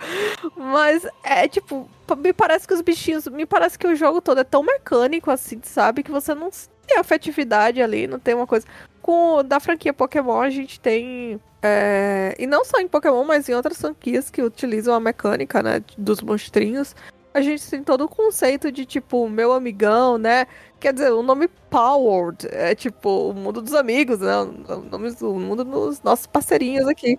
Mas é tipo, me parece que os bichinhos, me parece que o jogo todo é tão mecânico assim, sabe, que você não tem afetividade ali, não tem uma coisa. Com da franquia Pokémon a gente tem é, e não só em Pokémon, mas em outras franquias que utilizam a mecânica, né, dos monstrinhos. A gente tem todo o conceito de tipo, meu amigão, né? Quer dizer, o nome Powered é tipo o mundo dos amigos, né? O nome do mundo dos nossos parceirinhos aqui.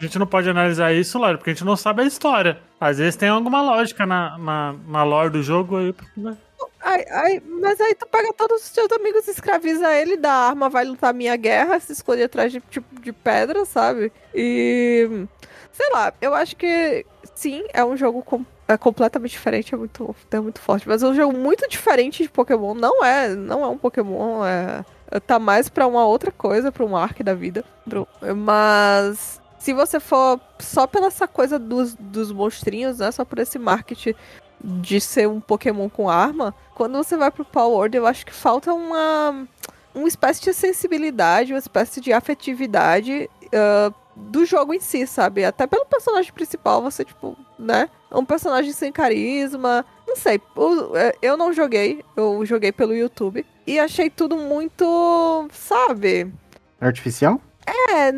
A gente não pode analisar isso, Lógico, porque a gente não sabe a história. Às vezes tem alguma lógica na, na, na lore do jogo aí. né? Ai, ai, mas aí tu pega todos os teus amigos, escraviza ele, dá arma, vai lutar minha guerra, se esconde atrás de tipo de pedra, sabe? E. Sei lá, eu acho que sim, é um jogo com- é completamente diferente, é muito, é muito forte. Mas é um jogo muito diferente de Pokémon. Não é, não é um Pokémon, é. Tá mais pra uma outra coisa, pra um arc da vida. Mas. Se você for só pela essa coisa dos, dos monstrinhos, né? Só por esse marketing de ser um Pokémon com arma, quando você vai pro Power World, eu acho que falta uma, uma espécie de sensibilidade, uma espécie de afetividade ah, do jogo em si, sabe? Até pelo personagem principal, você, tipo, né? É um personagem sem carisma. Não sei. é, Eu não joguei, eu joguei pelo YouTube. E achei tudo muito, sabe? Artificial? É,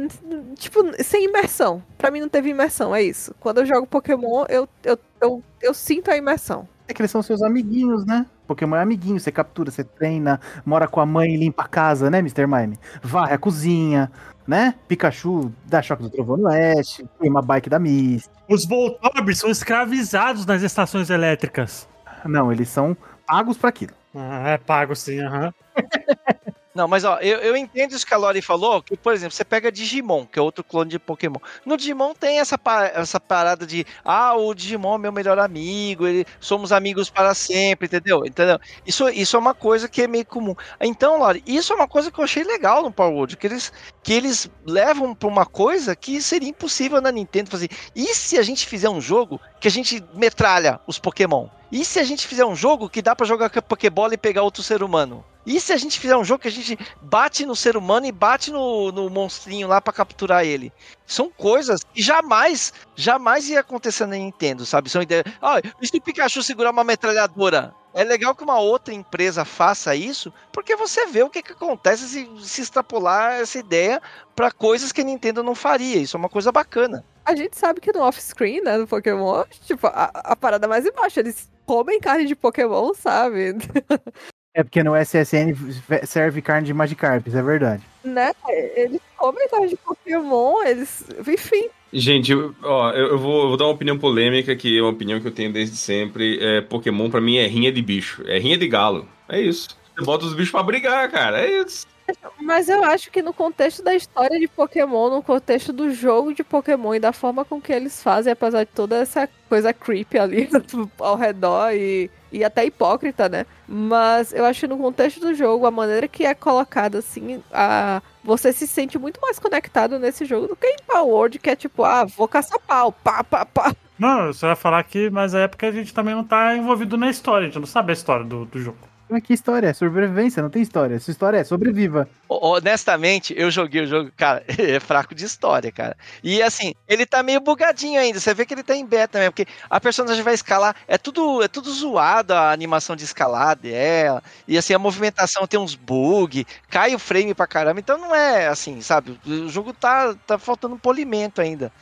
tipo, sem imersão. Pra mim não teve imersão, é isso. Quando eu jogo Pokémon, eu, eu, eu, eu sinto a imersão. É que eles são seus amiguinhos, né? Pokémon é amiguinho, você captura, você treina, mora com a mãe e limpa a casa, né, Mr. Mime? Varre a cozinha, né? Pikachu dá choque do trovão no oeste, queima a bike da Miss. Os Voltorbs são escravizados nas estações elétricas. Não, eles são pagos pra aquilo. Ah, é pago sim, aham. [LAUGHS] Não, mas ó, eu, eu entendo isso que a Lori falou, que, por exemplo, você pega Digimon, que é outro clone de Pokémon. No Digimon tem essa, essa parada de, ah, o Digimon é meu melhor amigo, ele, somos amigos para sempre, entendeu? entendeu? Isso, isso é uma coisa que é meio comum. Então, Lori, isso é uma coisa que eu achei legal no Power World, que eles, que eles levam para uma coisa que seria impossível na Nintendo fazer. E se a gente fizer um jogo que a gente metralha os Pokémon? E se a gente fizer um jogo que dá para jogar Pokébola e pegar outro ser humano? E se a gente fizer um jogo que a gente bate no ser humano e bate no, no monstrinho lá pra capturar ele? São coisas que jamais, jamais ia acontecer na Nintendo, sabe? São ideias. Ah, e se o Pikachu segurar uma metralhadora? É legal que uma outra empresa faça isso, porque você vê o que, que acontece se, se extrapolar essa ideia pra coisas que a Nintendo não faria. Isso é uma coisa bacana. A gente sabe que no off-screen, né, do Pokémon, tipo, a, a parada mais embaixo, eles comem carne de Pokémon, sabe? [LAUGHS] É porque no SSN serve carne de Magikarp, isso é verdade. né? Eles comem carne de Pokémon, eles. Enfim. Gente, eu- ó, eu, eu vou, eu vou dar uma opinião polêmica, que é uma opinião que eu tenho desde sempre. É, Pokémon pra mim é rinha de bicho, é rinha de galo. É isso. Você bota os bichos pra brigar, cara. É isso. Mas eu acho que no contexto da história de Pokémon, no contexto do jogo de Pokémon e da forma com que eles fazem, apesar de toda essa coisa creepy ali [LAUGHS] ao redor e, e até hipócrita, né? Mas eu acho que no contexto do jogo, a maneira que é colocada assim, a, você se sente muito mais conectado nesse jogo do que em Power World, que é tipo, ah, vou caçar pau, pá, pá, pá. Não, você vai falar que, mas é porque a gente também não tá envolvido na história, a gente não sabe a história do, do jogo. Mas que história? É sobrevivência, não tem história. Essa história é sobreviva. Honestamente, eu joguei o jogo, cara, [LAUGHS] é fraco de história, cara. E assim, ele tá meio bugadinho ainda. Você vê que ele tá em beta mesmo, porque a personagem vai escalar, é tudo, é tudo zoado a animação de escalar dela. E assim, a movimentação tem uns bug, cai o frame pra caramba. Então não é assim, sabe? O jogo tá, tá faltando polimento ainda.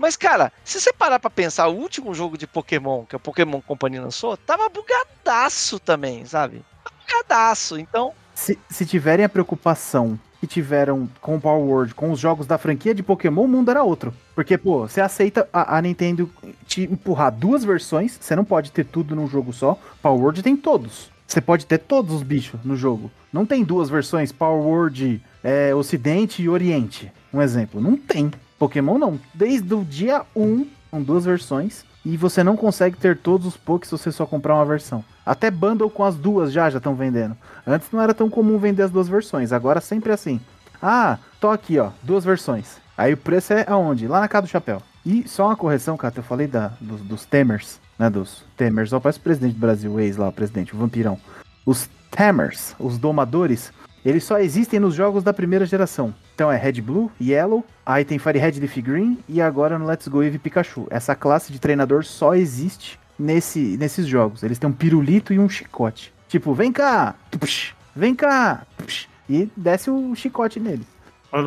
Mas, cara, se você parar pra pensar, o último jogo de Pokémon que a Pokémon Company lançou, tava bugadaço também, sabe? Bugadaço. Então. Se, se tiverem a preocupação que tiveram com o Power Word, com os jogos da franquia de Pokémon, o mundo era outro. Porque, pô, você aceita a, a, Nintendo te empurrar duas versões, você não pode ter tudo num jogo só. Power Word tem todos. Você pode ter todos os bichos no jogo. Não tem duas versões, Power Word, é, Ocidente e Oriente. Um exemplo. Não tem. Pokémon não. Desde o dia 1, com duas versões. E você não consegue ter todos os Pokés se você só comprar uma versão. Até bundle com as duas já já estão vendendo. Antes não era tão comum vender as duas versões, agora sempre é assim. Ah, tô aqui, ó, duas versões. Aí o preço é aonde? Lá na casa do chapéu. E só uma correção, cara, eu falei da, dos, dos Temers, né? Dos Temers, ó, parece o presidente do Brasil, o ex lá, o presidente, o vampirão. Os Temers, os domadores, eles só existem nos jogos da primeira geração. Então é Red Blue, Yellow, aí tem Fire Red Leaf Green e agora no Let's Go Eevee Pikachu. Essa classe de treinador só existe nesse, nesses jogos. Eles têm um pirulito e um chicote. Tipo, vem cá, vem cá, e desce o chicote nele.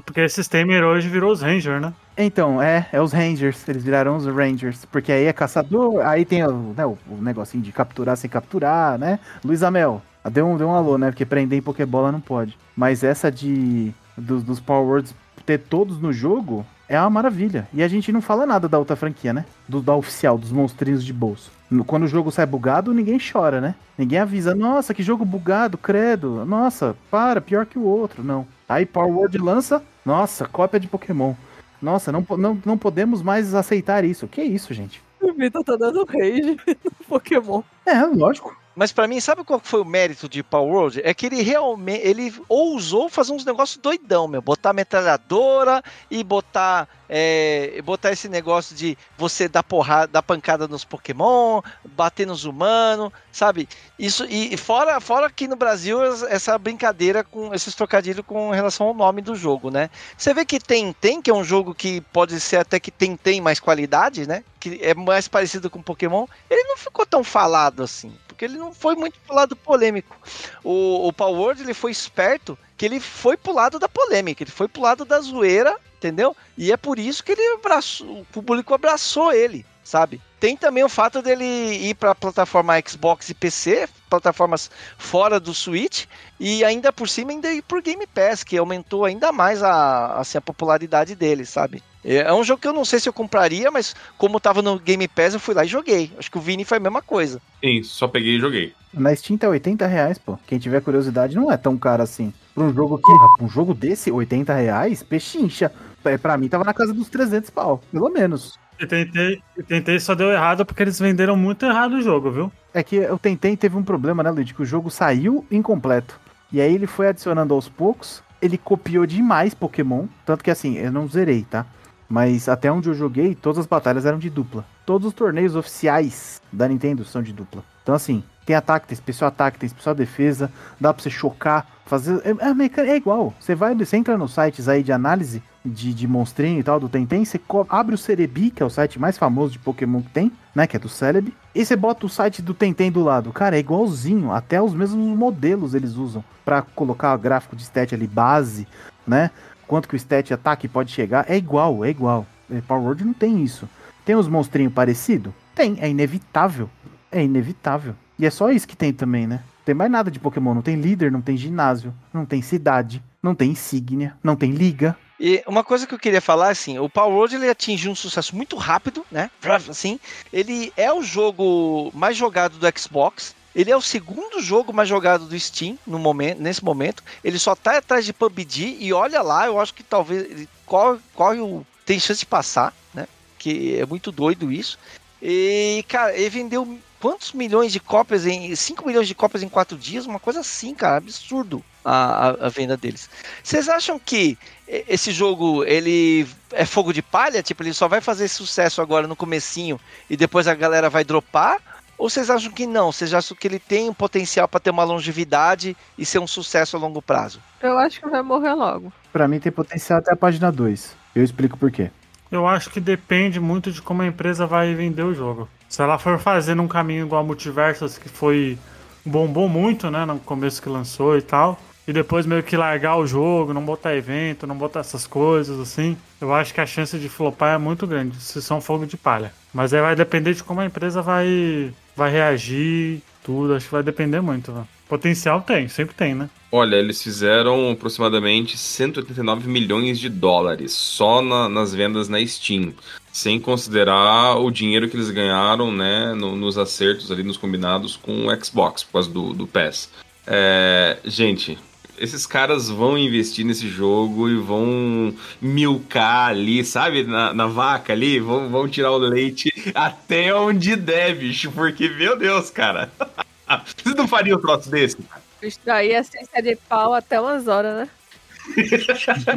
Porque esse Tamer hoje virou os Rangers, né? Então, é, é os Rangers, eles viraram os Rangers, porque aí é caçador, aí tem o, né, o, o negocinho de capturar sem capturar, né? Luiz Amel, deu um, deu um alô, né? Porque prender em Pokébola não pode. Mas essa de dos, dos Power Words ter todos no jogo é uma maravilha. E a gente não fala nada da outra franquia, né? Do, da oficial, dos monstrinhos de bolso. Quando o jogo sai bugado, ninguém chora, né? Ninguém avisa, nossa, que jogo bugado, credo. Nossa, para, pior que o outro. Não. Aí Power Word lança, nossa, cópia de Pokémon. Nossa, não, não, não podemos mais aceitar isso. Que isso, gente? O Vitor tá dando rage [LAUGHS] no Pokémon. É, lógico. Mas para mim, sabe qual foi o mérito de Power World? É que ele realmente ele ousou fazer uns negócios doidão, meu. Botar metralhadora e botar é, botar esse negócio de você dar porrada, dar pancada nos Pokémon, bater nos humanos, sabe? Isso e fora fora aqui no Brasil essa brincadeira com esses trocadilhos com relação ao nome do jogo, né? Você vê que tem tem que é um jogo que pode ser até que tem tem mais qualidade, né? Que é mais parecido com Pokémon. Ele não ficou tão falado assim porque ele não foi muito pro lado polêmico. O, o Power Word, ele foi esperto que ele foi pro lado da polêmica, ele foi pro lado da zoeira, entendeu? E é por isso que ele abraçou, o público abraçou ele, sabe? Tem também o fato dele ir para a plataforma Xbox e PC, plataformas fora do Switch, e ainda por cima ainda ir por Game Pass, que aumentou ainda mais a, assim, a popularidade dele, sabe? É, é um jogo que eu não sei se eu compraria, mas como tava no Game Pass, eu fui lá e joguei. Acho que o Vini foi a mesma coisa. Sim, só peguei e joguei. Na Steam tá 80 reais, pô. Quem tiver curiosidade, não é tão caro assim. Pra um jogo que, um jogo desse, 80 reais, pechincha. É, pra mim tava na casa dos 300 pau, pelo menos. Eu tentei, eu tentei só deu errado porque eles venderam muito errado o jogo, viu? É que eu tentei teve um problema, né, Luiz? Que o jogo saiu incompleto. E aí ele foi adicionando aos poucos. Ele copiou demais Pokémon. Tanto que assim, eu não zerei, tá? Mas até onde eu joguei, todas as batalhas eram de dupla. Todos os torneios oficiais da Nintendo são de dupla. Então, assim, tem ataque, tem especial ataque, tem especial defesa, dá pra você chocar, fazer. É, é, é igual. Você vai, você entra nos sites aí de análise de, de monstrinho e tal, do Tentem, você abre o Cerebi, que é o site mais famoso de Pokémon que tem, né? Que é do Celebi, e você bota o site do Tentem do lado. Cara, é igualzinho, até os mesmos modelos eles usam para colocar o gráfico de stat ali, base, né? Quanto que o stat ataque pode chegar, é igual, é igual. É, Power Word não tem isso. Tem os monstrinhos parecidos? Tem, é inevitável. É inevitável. E é só isso que tem também, né? Tem mais nada de Pokémon. Não tem líder, não tem ginásio, não tem cidade, não tem insígnia, não tem liga. E uma coisa que eu queria falar, assim, o Power World ele atingiu um sucesso muito rápido, né? Assim, ele é o jogo mais jogado do Xbox. Ele é o segundo jogo mais jogado do Steam no momento, nesse momento. Ele só tá atrás de PUBG e olha lá, eu acho que talvez ele corre, corre o, tem chance de passar, né? Que é muito doido isso. E, cara, ele vendeu quantos milhões de cópias em 5 milhões de cópias em 4 dias, uma coisa assim, cara, absurdo a, a, a, venda deles. Vocês acham que esse jogo ele é fogo de palha? Tipo, ele só vai fazer sucesso agora no comecinho e depois a galera vai dropar? Ou vocês acham que não? Vocês acham que ele tem um potencial para ter uma longevidade e ser um sucesso a longo prazo? Eu acho que vai morrer logo. Pra mim tem potencial até a página 2. Eu explico por quê. Eu acho que depende muito de como a empresa vai vender o jogo. Se ela for fazendo um caminho igual a Multiversus, que foi. bombou muito, né? No começo que lançou e tal. E depois meio que largar o jogo, não botar evento, não botar essas coisas, assim. Eu acho que a chance de flopar é muito grande, se são fogo de palha. Mas aí vai depender de como a empresa vai, vai reagir, tudo. Acho que vai depender muito, né? Potencial tem, sempre tem, né? Olha, eles fizeram aproximadamente 189 milhões de dólares só na- nas vendas na Steam, sem considerar o dinheiro que eles ganharam, né, no- nos acertos ali, nos combinados com o Xbox, por causa do, do PES. É, gente, esses caras vão investir nesse jogo e vão milcar ali, sabe, na, na vaca ali, vão, vão tirar o leite até onde der, bicho, porque, meu Deus, cara. [LAUGHS] Vocês não fariam um troço desse? Extrair a essência de pau até umas horas, né?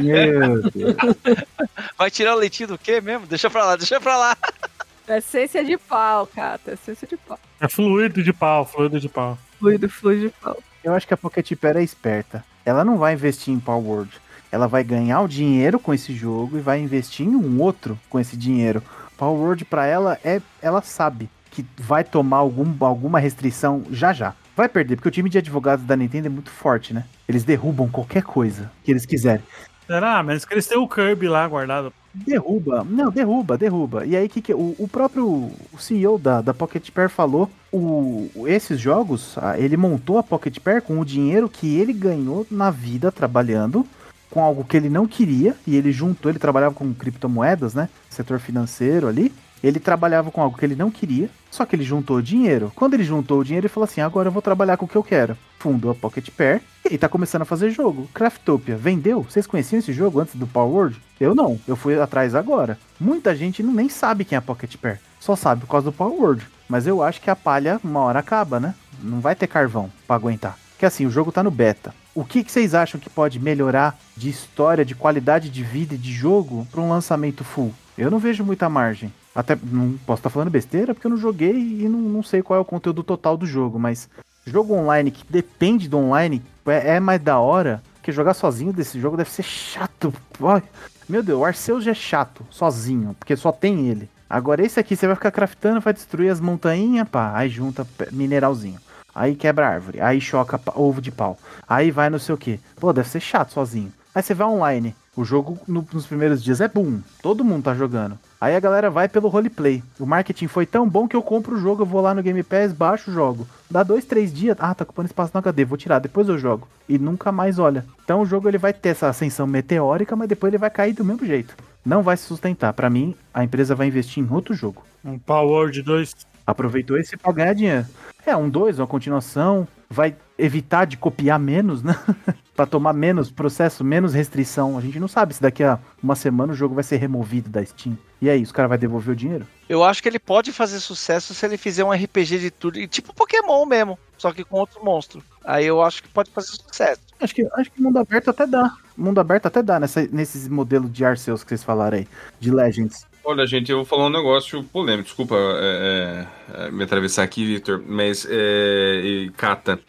Meu Deus. Vai tirar o leitinho do quê mesmo? Deixa pra lá, deixa pra lá. Essência de pau, Cata. Essência de pau. É fluido de pau, fluido de pau. Fluido, fluido de pau. Eu acho que a Pocket Pair é esperta. Ela não vai investir em Power Word. Ela vai ganhar o dinheiro com esse jogo e vai investir em um outro com esse dinheiro. Power Word pra ela é, ela sabe que vai tomar algum, alguma restrição já já. Vai perder, porque o time de advogados da Nintendo é muito forte, né? Eles derrubam qualquer coisa que eles quiserem. Será? Mas que eles têm o Kirby lá guardado. Derruba, não, derruba, derruba. E aí que, que o, o próprio CEO da, da Pocket Pair falou, o, esses jogos, ah, ele montou a Pocket Pair com o dinheiro que ele ganhou na vida trabalhando com algo que ele não queria e ele juntou, ele trabalhava com criptomoedas, né? Setor financeiro ali. Ele trabalhava com algo que ele não queria, só que ele juntou dinheiro. Quando ele juntou o dinheiro, ele falou assim: agora eu vou trabalhar com o que eu quero. Fundou a Pocket Pair e tá começando a fazer jogo. Craftopia, vendeu? Vocês conheciam esse jogo antes do Power Word? Eu não, eu fui atrás agora. Muita gente nem sabe quem é a Pocket Pair, só sabe por causa do Power Word. Mas eu acho que a palha uma hora acaba, né? Não vai ter carvão pra aguentar. Que assim, o jogo tá no beta. O que, que vocês acham que pode melhorar de história, de qualidade de vida e de jogo para um lançamento full? Eu não vejo muita margem. Até não posso estar falando besteira porque eu não joguei e não, não sei qual é o conteúdo total do jogo, mas jogo online que depende do online é, é mais da hora, porque jogar sozinho desse jogo deve ser chato. Ai, meu Deus, o Arceus já é chato, sozinho, porque só tem ele. Agora esse aqui você vai ficar craftando, vai destruir as montanhas, pá, aí junta mineralzinho. Aí quebra árvore, aí choca ovo de pau. Aí vai não sei o que. Pô, deve ser chato sozinho. Aí você vai online. O jogo no- nos primeiros dias é boom. Todo mundo tá jogando. Aí a galera vai pelo roleplay. O marketing foi tão bom que eu compro o jogo, eu vou lá no Game Pass, baixo o jogo. Dá dois, três dias. Ah, tá ocupando espaço no HD, vou tirar, depois eu jogo. E nunca mais olha. Então o jogo ele vai ter essa ascensão meteórica, mas depois ele vai cair do mesmo jeito. Não vai se sustentar. Pra mim, a empresa vai investir em outro jogo. Um Power Word 2. Aproveitou esse pra ganhar dinheiro. É, um 2, uma continuação. Vai evitar de copiar menos, né? [LAUGHS] pra tomar menos processo, menos restrição. A gente não sabe se daqui a uma semana o jogo vai ser removido da Steam. E aí, os caras vão devolver o dinheiro? Eu acho que ele pode fazer sucesso se ele fizer um RPG de tudo, tipo Pokémon mesmo, só que com outro monstro. Aí eu acho que pode fazer sucesso. Acho que, acho que mundo aberto até dá. Mundo aberto até dá nessa, nesses modelos de Arceus que vocês falaram aí, de Legends. Olha, gente, eu vou falar um negócio polêmico. Desculpa é, é, é, me atravessar aqui, Victor, mas é, e, Kata.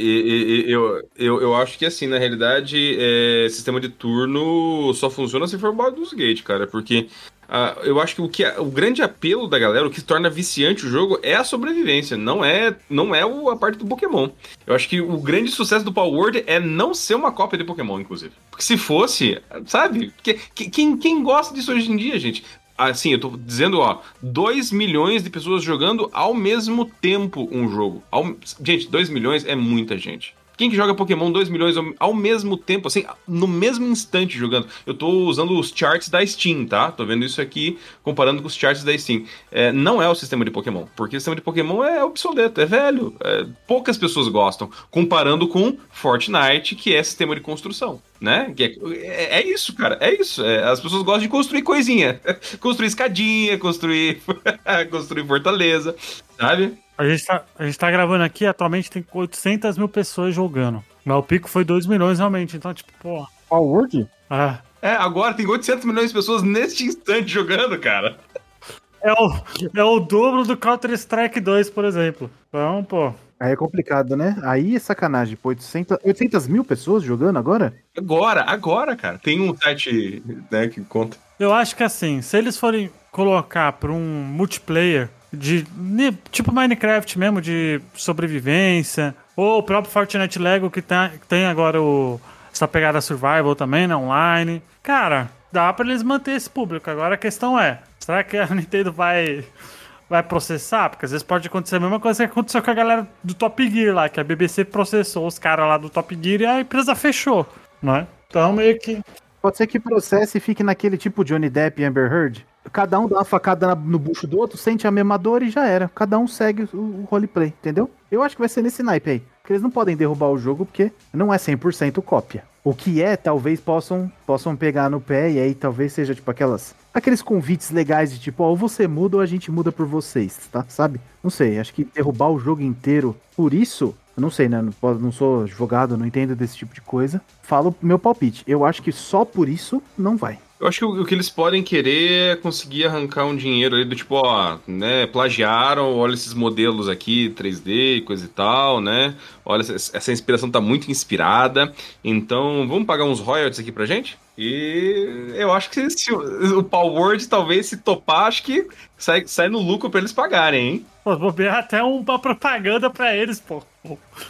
E, e- eu, eu, eu acho que assim, na realidade, é, sistema de turno só funciona se for Baldur's Gate, cara, porque ah, eu acho que o, que o grande apelo da galera, o que torna viciante o jogo é a sobrevivência, não é não é a parte do Pokémon. Eu acho que o grande sucesso do Power Word é não ser uma cópia de Pokémon, inclusive. Porque se fosse, sabe? Que, que- quem, quem gosta disso hoje em dia, gente? Assim, eu tô dizendo, ó, 2 milhões de pessoas jogando ao mesmo tempo um jogo. Ao- gente, 2 milhões é muita gente. Quem que joga Pokémon 2 milhões ao, mesmo tempo, assim, no mesmo instante jogando? Eu tô usando os charts da Steam, tá? Tô vendo isso aqui comparando com os charts da Steam. É, não é o sistema de Pokémon, porque o sistema de Pokémon é obsoleto, é velho. é, poucas pessoas gostam, comparando com Fortnite, que é sistema de construção, né? É, é- é isso, cara, é isso. É, as pessoas gostam de construir coisinha. [LAUGHS] construir escadinha, construir, [LAUGHS] construir fortaleza, sabe? A gente, tá, a gente tá gravando aqui, atualmente tem 800 mil pessoas jogando. Mas o pico foi 2 milhões realmente. Então, tipo, pô. Power Word? Ah, É, agora tem 800 milhões de pessoas neste instante jogando, cara. é o, é o dobro do Counter-Strike 2, por exemplo. Então, pô. Aí é complicado, né? Aí é sacanagem. Pô, 800, 800 mil pessoas jogando agora? Agora, agora, cara. Tem um site né, que conta. Eu acho que assim, se eles forem colocar pra um multiplayer de tipo Minecraft mesmo, de sobrevivência, ou o próprio Fortnite Lego que tem, que tem agora o, essa pegada survival também, né, online. Cara, dá pra eles manter esse público. Agora a questão é, será que a [LAUGHS] Nintendo vai vai processar? Porque às vezes pode acontecer a mesma coisa que aconteceu com a galera do Top Gear lá, que a BBC processou os caras lá do Top Gear e a empresa fechou, não é? Então meio que Pode ser que processe e fique naquele tipo Johnny Depp e Amber Heard. Cada um dá uma facada no bucho do outro, sente a mesma dor e já era. Cada um segue o, roleplay, entendeu? Eu acho que vai ser nesse naipe aí. Porque eles não podem derrubar o jogo porque não é 100% cópia. O que é, talvez possam, possam pegar no pé e aí talvez seja tipo aquelas aqueles convites legais de tipo, ó, ou você muda ou a gente muda por vocês, tá? Sabe? Não sei, acho que derrubar o jogo inteiro por isso, eu não sei, né? Não, não sou advogado, não entendo desse tipo de coisa. Falo meu palpite. Eu acho que só por isso não vai. Eu acho que o, o que eles podem querer é conseguir arrancar um dinheiro ali do tipo, ó, né, plagiaram, olha esses modelos aqui, 3D e coisa e tal, né? Olha, essa, inspiração tá muito inspirada, então vamos pagar uns royalties aqui pra gente? E eu acho que se o, o Palworld talvez se topar, acho que sai, sai no lucro pra eles pagarem, hein? Pô, bobear até uma propaganda pra eles, pô.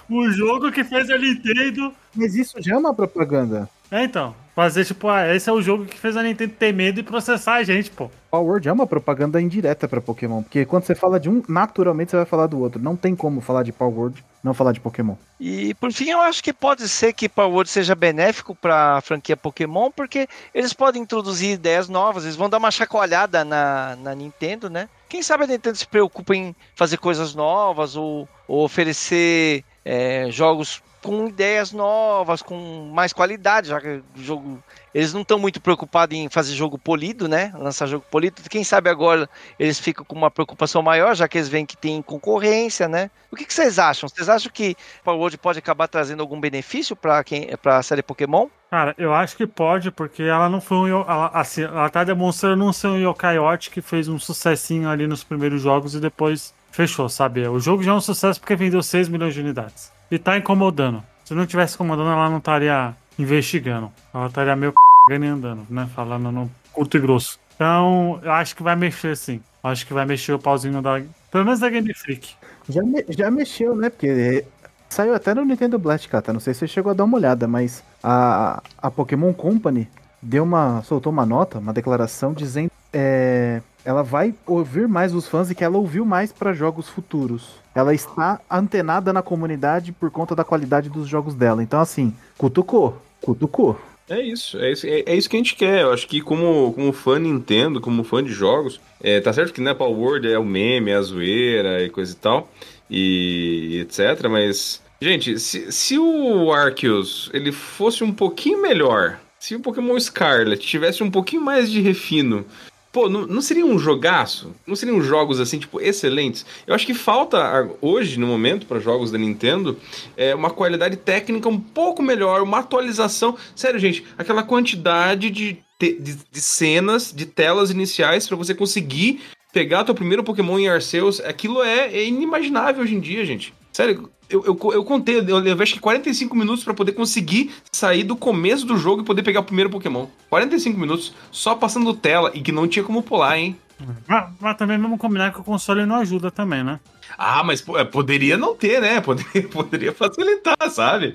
O jogo que fez a Nintendo. Mas isso já é uma propaganda. É, então. Fazer tipo, ah, esse é o jogo que fez a Nintendo ter medo e processar a gente, pô. Power é uma propaganda indireta pra Pokémon. Porque quando você fala de um, naturalmente você vai falar do outro. Não tem como falar de Power não falar de Pokémon. E por fim, eu acho que pode ser que Power Word seja benéfico para a franquia Pokémon, porque eles podem introduzir ideias novas, eles vão dar uma chacoalhada na, na Nintendo, né? Quem sabe a Nintendo se preocupa em fazer coisas novas ou, ou oferecer é, jogos com ideias novas, com mais qualidade, já que o jogo. Eles não estão muito preocupados em fazer jogo polido, né? Lançar jogo polido. Quem sabe agora eles ficam com uma preocupação maior, já que eles veem que tem concorrência, né? O que, vocês acham? Vocês acham que Power World pode acabar trazendo algum benefício para quem para a série Pokémon? Cara, eu acho que pode, porque ela não foi um. Ela, assim, ela tá demonstrando não ser um Yokai que fez um sucessinho ali nos primeiros jogos e depois fechou, sabe? O jogo já é um sucesso porque vendeu 6 milhões de unidades. E tá incomodando. Se não tivesse incomodando, ela não estaria investigando. Ela estaria meio cagando e andando, né? Falando no curto e grosso. Então, eu acho que vai mexer sim. Acho que vai mexer o pauzinho da. Pelo menos da Game Freak. Já, me- já mexeu, né? Porque saiu até no Nintendo Blast, cara. Não sei se você chegou a dar uma olhada, mas a, a Pokémon Company deu uma. soltou uma nota, uma declaração dizendo. É, ela vai ouvir mais os fãs e que ela ouviu mais para jogos futuros. Ela está antenada na comunidade por conta da qualidade dos jogos dela. Então, assim, cutucou. Cutucou. É isso, é isso, é, é isso que a gente quer. Eu acho que como, como fã Nintendo, como fã de jogos, é, tá certo que né, Power Word é o meme, é a zoeira e coisa e tal, e etc, mas... Gente, se, se o Arceus ele fosse um pouquinho melhor, se o Pokémon Scarlet tivesse um pouquinho mais de refino, pô, não, não seria um jogaço? Não seriam jogos assim, tipo, excelentes? Eu acho que falta a- hoje, no momento, para jogos da Nintendo, é, uma qualidade técnica um pouco melhor, uma atualização. Sério, gente, aquela quantidade de, de, de cenas, de telas iniciais para você conseguir pegar teu primeiro Pokémon em Arceus, aquilo é, é inimaginável hoje em dia, gente. Sério, eu, eu, eu contei, eu levei acho que 45 minutos para poder conseguir sair do começo do jogo e poder pegar o primeiro Pokémon. 45 minutos só passando tela e que não tinha como pular, hein? Mas, mas também vamos combinar que o console não ajuda também, né? Ah, mas pô, é, poderia não ter, né? [LAUGHS] Poderia, poderia facilitar, sabe?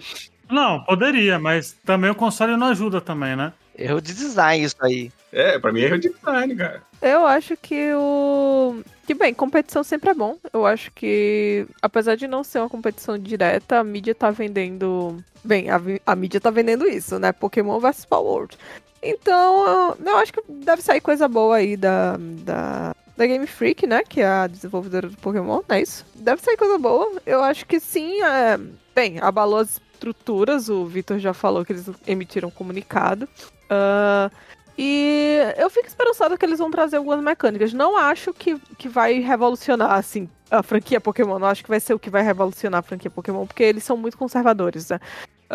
Não, poderia, mas também o console não ajuda também, né? Erro de design isso aí. É, pra mim é de design, cara. Eu acho que o. Que bem, competição sempre é bom. Eu acho que, apesar de não ser uma competição direta, a mídia tá vendendo. Bem, a, a mídia tá vendendo isso, né? Pokémon vs Power World. Então, eu- acho que deve sair coisa boa aí da, da, da Game Freak, né? Que é a desenvolvedora do Pokémon, não é isso? Deve sair coisa boa. Eu acho que sim. É... Bem, abalou as estruturas. O Vitor já falou que eles emitiram um comunicado. Ah, e eu fico esperançado que eles vão trazer algumas mecânicas. Não acho que, que vai revolucionar, assim, a franquia Pokémon. Não acho que vai ser o que vai revolucionar a franquia Pokémon, porque eles são muito conservadores, né?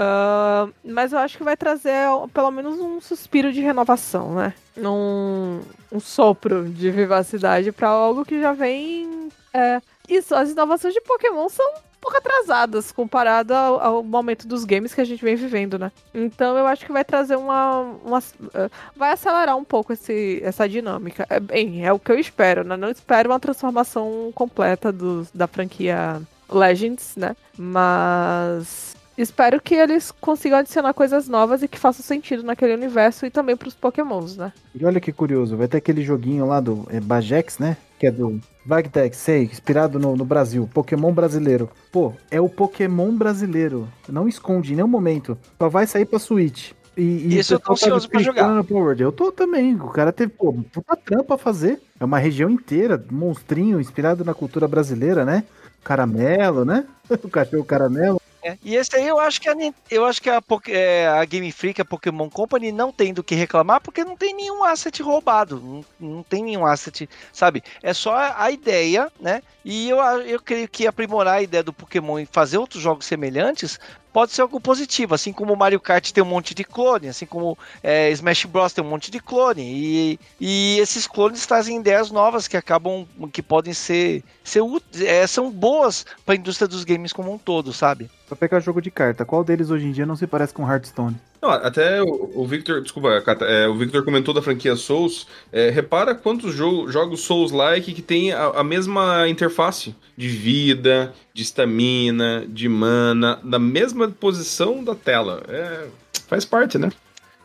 Ah, mas eu acho que vai trazer pelo menos um suspiro de renovação, né? Um, um sopro de vivacidade para algo que já vem. é, Isso, as inovações de Pokémon são pouco atrasadas comparado ao, ao momento dos games que a gente vem vivendo, né? Então eu acho que vai trazer uma. uma eh, vai acelerar um pouco esse, essa dinâmica. É, bem, é o que eu espero, né? Não espero uma transformação completa dos, da franquia Legends, né? Mas. Espero que eles consigam adicionar coisas novas e que façam sentido naquele universo e também pros Pokémons, né? E olha que curioso, vai ter aquele joguinho lá do é, Bajex, né? Que é do Vagtex, sei, inspirado no, no Brasil, Pokémon brasileiro. Pô, é o Pokémon brasileiro. Não esconde em nenhum momento. Só vai sair pra Switch. E, e Isso eu tô tá ansioso pra jogar. Power. Eu tô também. O cara teve, pô, puta trampa pra fazer. É uma região inteira, monstrinho, inspirado na cultura brasileira, né? Caramelo, né? [LAUGHS] O cachorro caramelo. É, E esse aí eu acho que a, eu acho que a, é, a Game Freak, a Pokémon Company, não tem do que reclamar, porque não tem nenhum asset roubado. Não, não tem nenhum asset, sabe? É só a ideia, né? E eu, eu creio que aprimorar a ideia do Pokémon e fazer outros jogos semelhantes pode ser algo positivo. Assim como Mario Kart tem um monte de clone, assim como é, Smash Bros tem um monte de clone. E, e esses clones trazem ideias novas que acabam, que podem ser, ser é, são boas para a indústria dos games como um todo, sabe? Pra pegar jogo de carta. Qual deles hoje em dia não se parece com Hearthstone? Não, até o, o Victor, desculpa, Cata, é, o Victor comentou da franquia Souls. É, repara quantos jo- jogos Souls-like que tem a, a mesma interface de vida, de estamina, de mana, na mesma posição da tela. É, faz parte, né?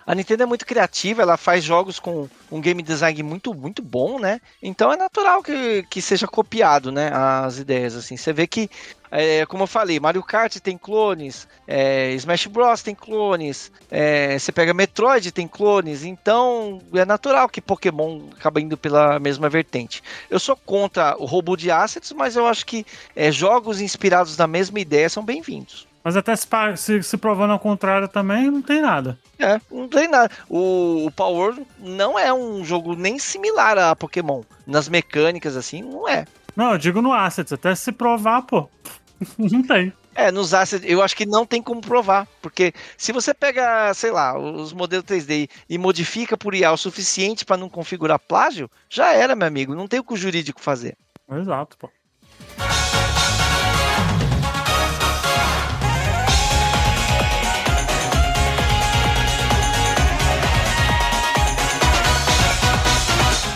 A Nintendo é muito criativa, ela faz jogos com um game design muito, muito bom, né? Então é natural que, que seja copiado, né? As ideias, assim. Você vê que, é, como eu falei, Mario Kart tem clones, é, Smash Bros tem clones, é, você pega Metroid tem clones, então é natural que Pokémon acaba indo pela mesma vertente. Eu sou contra o roubo de assets, mas eu acho que é, jogos inspirados na mesma ideia são bem-vindos. Mas até se, se, se provando ao contrário também, não tem nada. É, não tem nada. O, o Power não é um jogo nem similar a Pokémon. Nas mecânicas, assim, não é. Não, eu digo no Assets, até se provar, pô. [LAUGHS] Não tem. É, nos assets, eu acho que não tem como provar. Porque se você pega, sei lá, os modelos 3D e modifica por IA o suficiente para não configurar plágio, já era, meu amigo. Não tem o que o jurídico fazer. Exato, pô.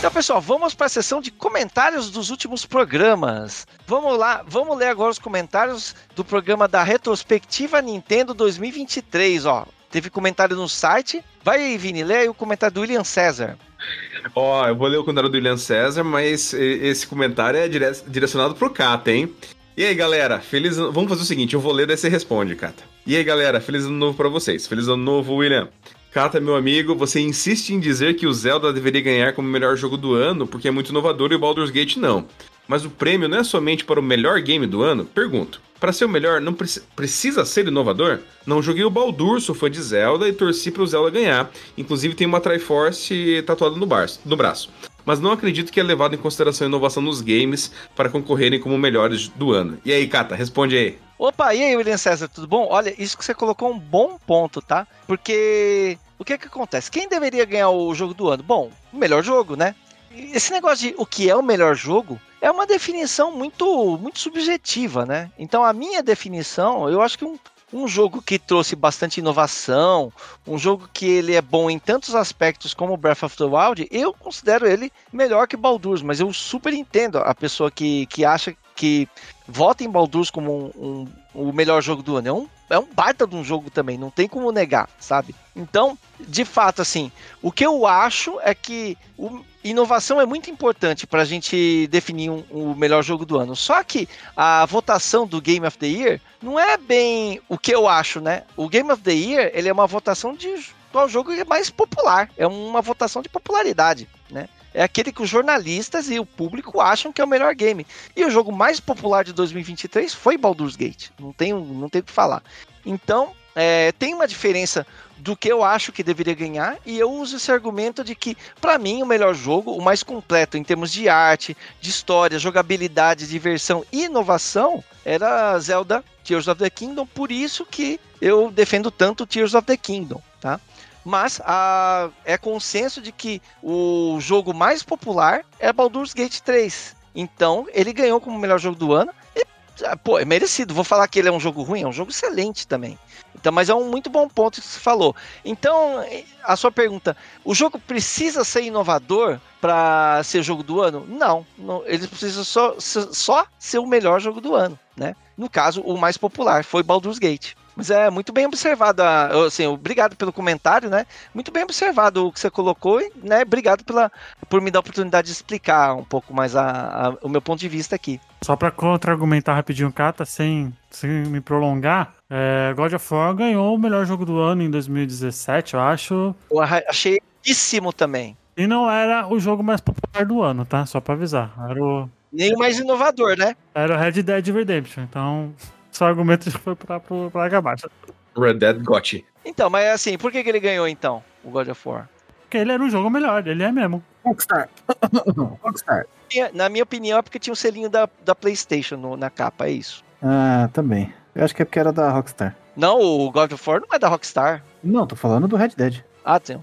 Então, pessoal, vamos para a sessão de comentários dos últimos programas. Vamos lá, vamos ler agora os comentários do programa da Retrospectiva Nintendo 2023, ó. Teve comentário no site. Vai, Vini, lê aí o comentário do William César. Ó, eu vou ler o comentário do William César, mas esse comentário é dire- direcionado pro Kata, hein? E aí, galera, feliz. Vamos fazer o seguinte, eu vou ler, daí você responde, Kata. E aí, galera, feliz ano novo pra vocês. Feliz ano novo, William. Kata, meu amigo, você insiste em dizer que o Zelda deveria ganhar como melhor jogo do ano porque é muito inovador e o Baldur's Gate não. Mas o prêmio não é somente para o melhor game do ano? Pergunto. Para ser o melhor, não preci- precisa ser inovador? Não joguei o Baldur, sou fã de Zelda e torci para o Zelda ganhar. Inclusive tem uma Triforce tatuada no, no braço. Mas não acredito que é levado em consideração a inovação nos games para concorrerem como melhores do ano. E aí, Kata, responde aí. Opa, e aí, William César, tudo bom? Olha, isso que você colocou é um bom ponto, tá? Porque o que é que acontece? Quem deveria ganhar o jogo do ano? Bom, o melhor jogo, né? Esse negócio de o que é o melhor jogo é uma definição muito, muito subjetiva, né? Então, a minha definição, eu acho que um, um jogo que trouxe bastante inovação, um jogo que ele é bom em tantos aspectos como Breath of the Wild, eu considero ele melhor que Baldur's, mas eu super entendo a pessoa que, que acha que vota em Baldur's como um, um- o melhor jogo do ano. É um, é um baita de um jogo também, não tem como negar, sabe? Então, de fato, assim, o que eu acho é que o- inovação é muito importante para a gente definir um- o melhor jogo do ano. Só que a votação do Game of the Year não é bem o que eu acho, né? O Game of the Year ele é uma votação de qual jogo é mais popular, é uma votação de popularidade, né? É aquele que os jornalistas e o público acham que é o melhor game. E o jogo mais popular de 2023 foi Baldur's Gate. Não tem, não tem o que falar. Então, é, tem uma diferença do que eu acho que deveria ganhar, e eu uso esse argumento de que, para mim, o melhor jogo, o mais completo em termos de arte, de história, jogabilidade, diversão e inovação, era Zelda Tears of the Kingdom, por isso que eu defendo tanto Tears of the Kingdom, tá? Mas a, é consenso de que o jogo mais popular é Baldur's Gate 3. Então, ele ganhou como melhor jogo do ano. E, ah, pô, é merecido. Vou falar que ele é um jogo ruim, é um jogo excelente também. Então, mas é um muito bom ponto que você falou. Então, a sua pergunta: o jogo precisa ser inovador para ser jogo do ano? Não, não ele precisa só, só ser o melhor jogo do ano, né? No caso, o mais popular foi Baldur's Gate. Mas é muito bem observado, assim, obrigado pelo comentário, né? Muito bem observado o que você colocou né, obrigado pela, por me dar a oportunidade de explicar um pouco mais a, a o meu ponto de vista aqui. Só para contra-argumentar rapidinho, Kata, sem, sem me prolongar, é, God of War ganhou o melhor jogo do ano em 2017, eu acho. Eu achei íssimo também. E não era o jogo mais popular do ano, tá? Só pra avisar. Era o. Nem o mais inovador, né? Era o Red Dead Redemption. Então, [LAUGHS] seu argumento já foi pra, pra, pra abaixo. Red Dead Gotti. Então, mas assim, por que, que ele ganhou então, o God of War? Porque ele era um jogo melhor, ele é mesmo. Rockstar. [COUGHS] Rockstar. Na minha opinião, é porque tinha o um selinho da, da PlayStation no, na capa, é isso. Ah, também. Eu acho que é porque era da Rockstar. Não, o God of War não é da Rockstar. Não, tô falando do Red Dead. Ah, tem.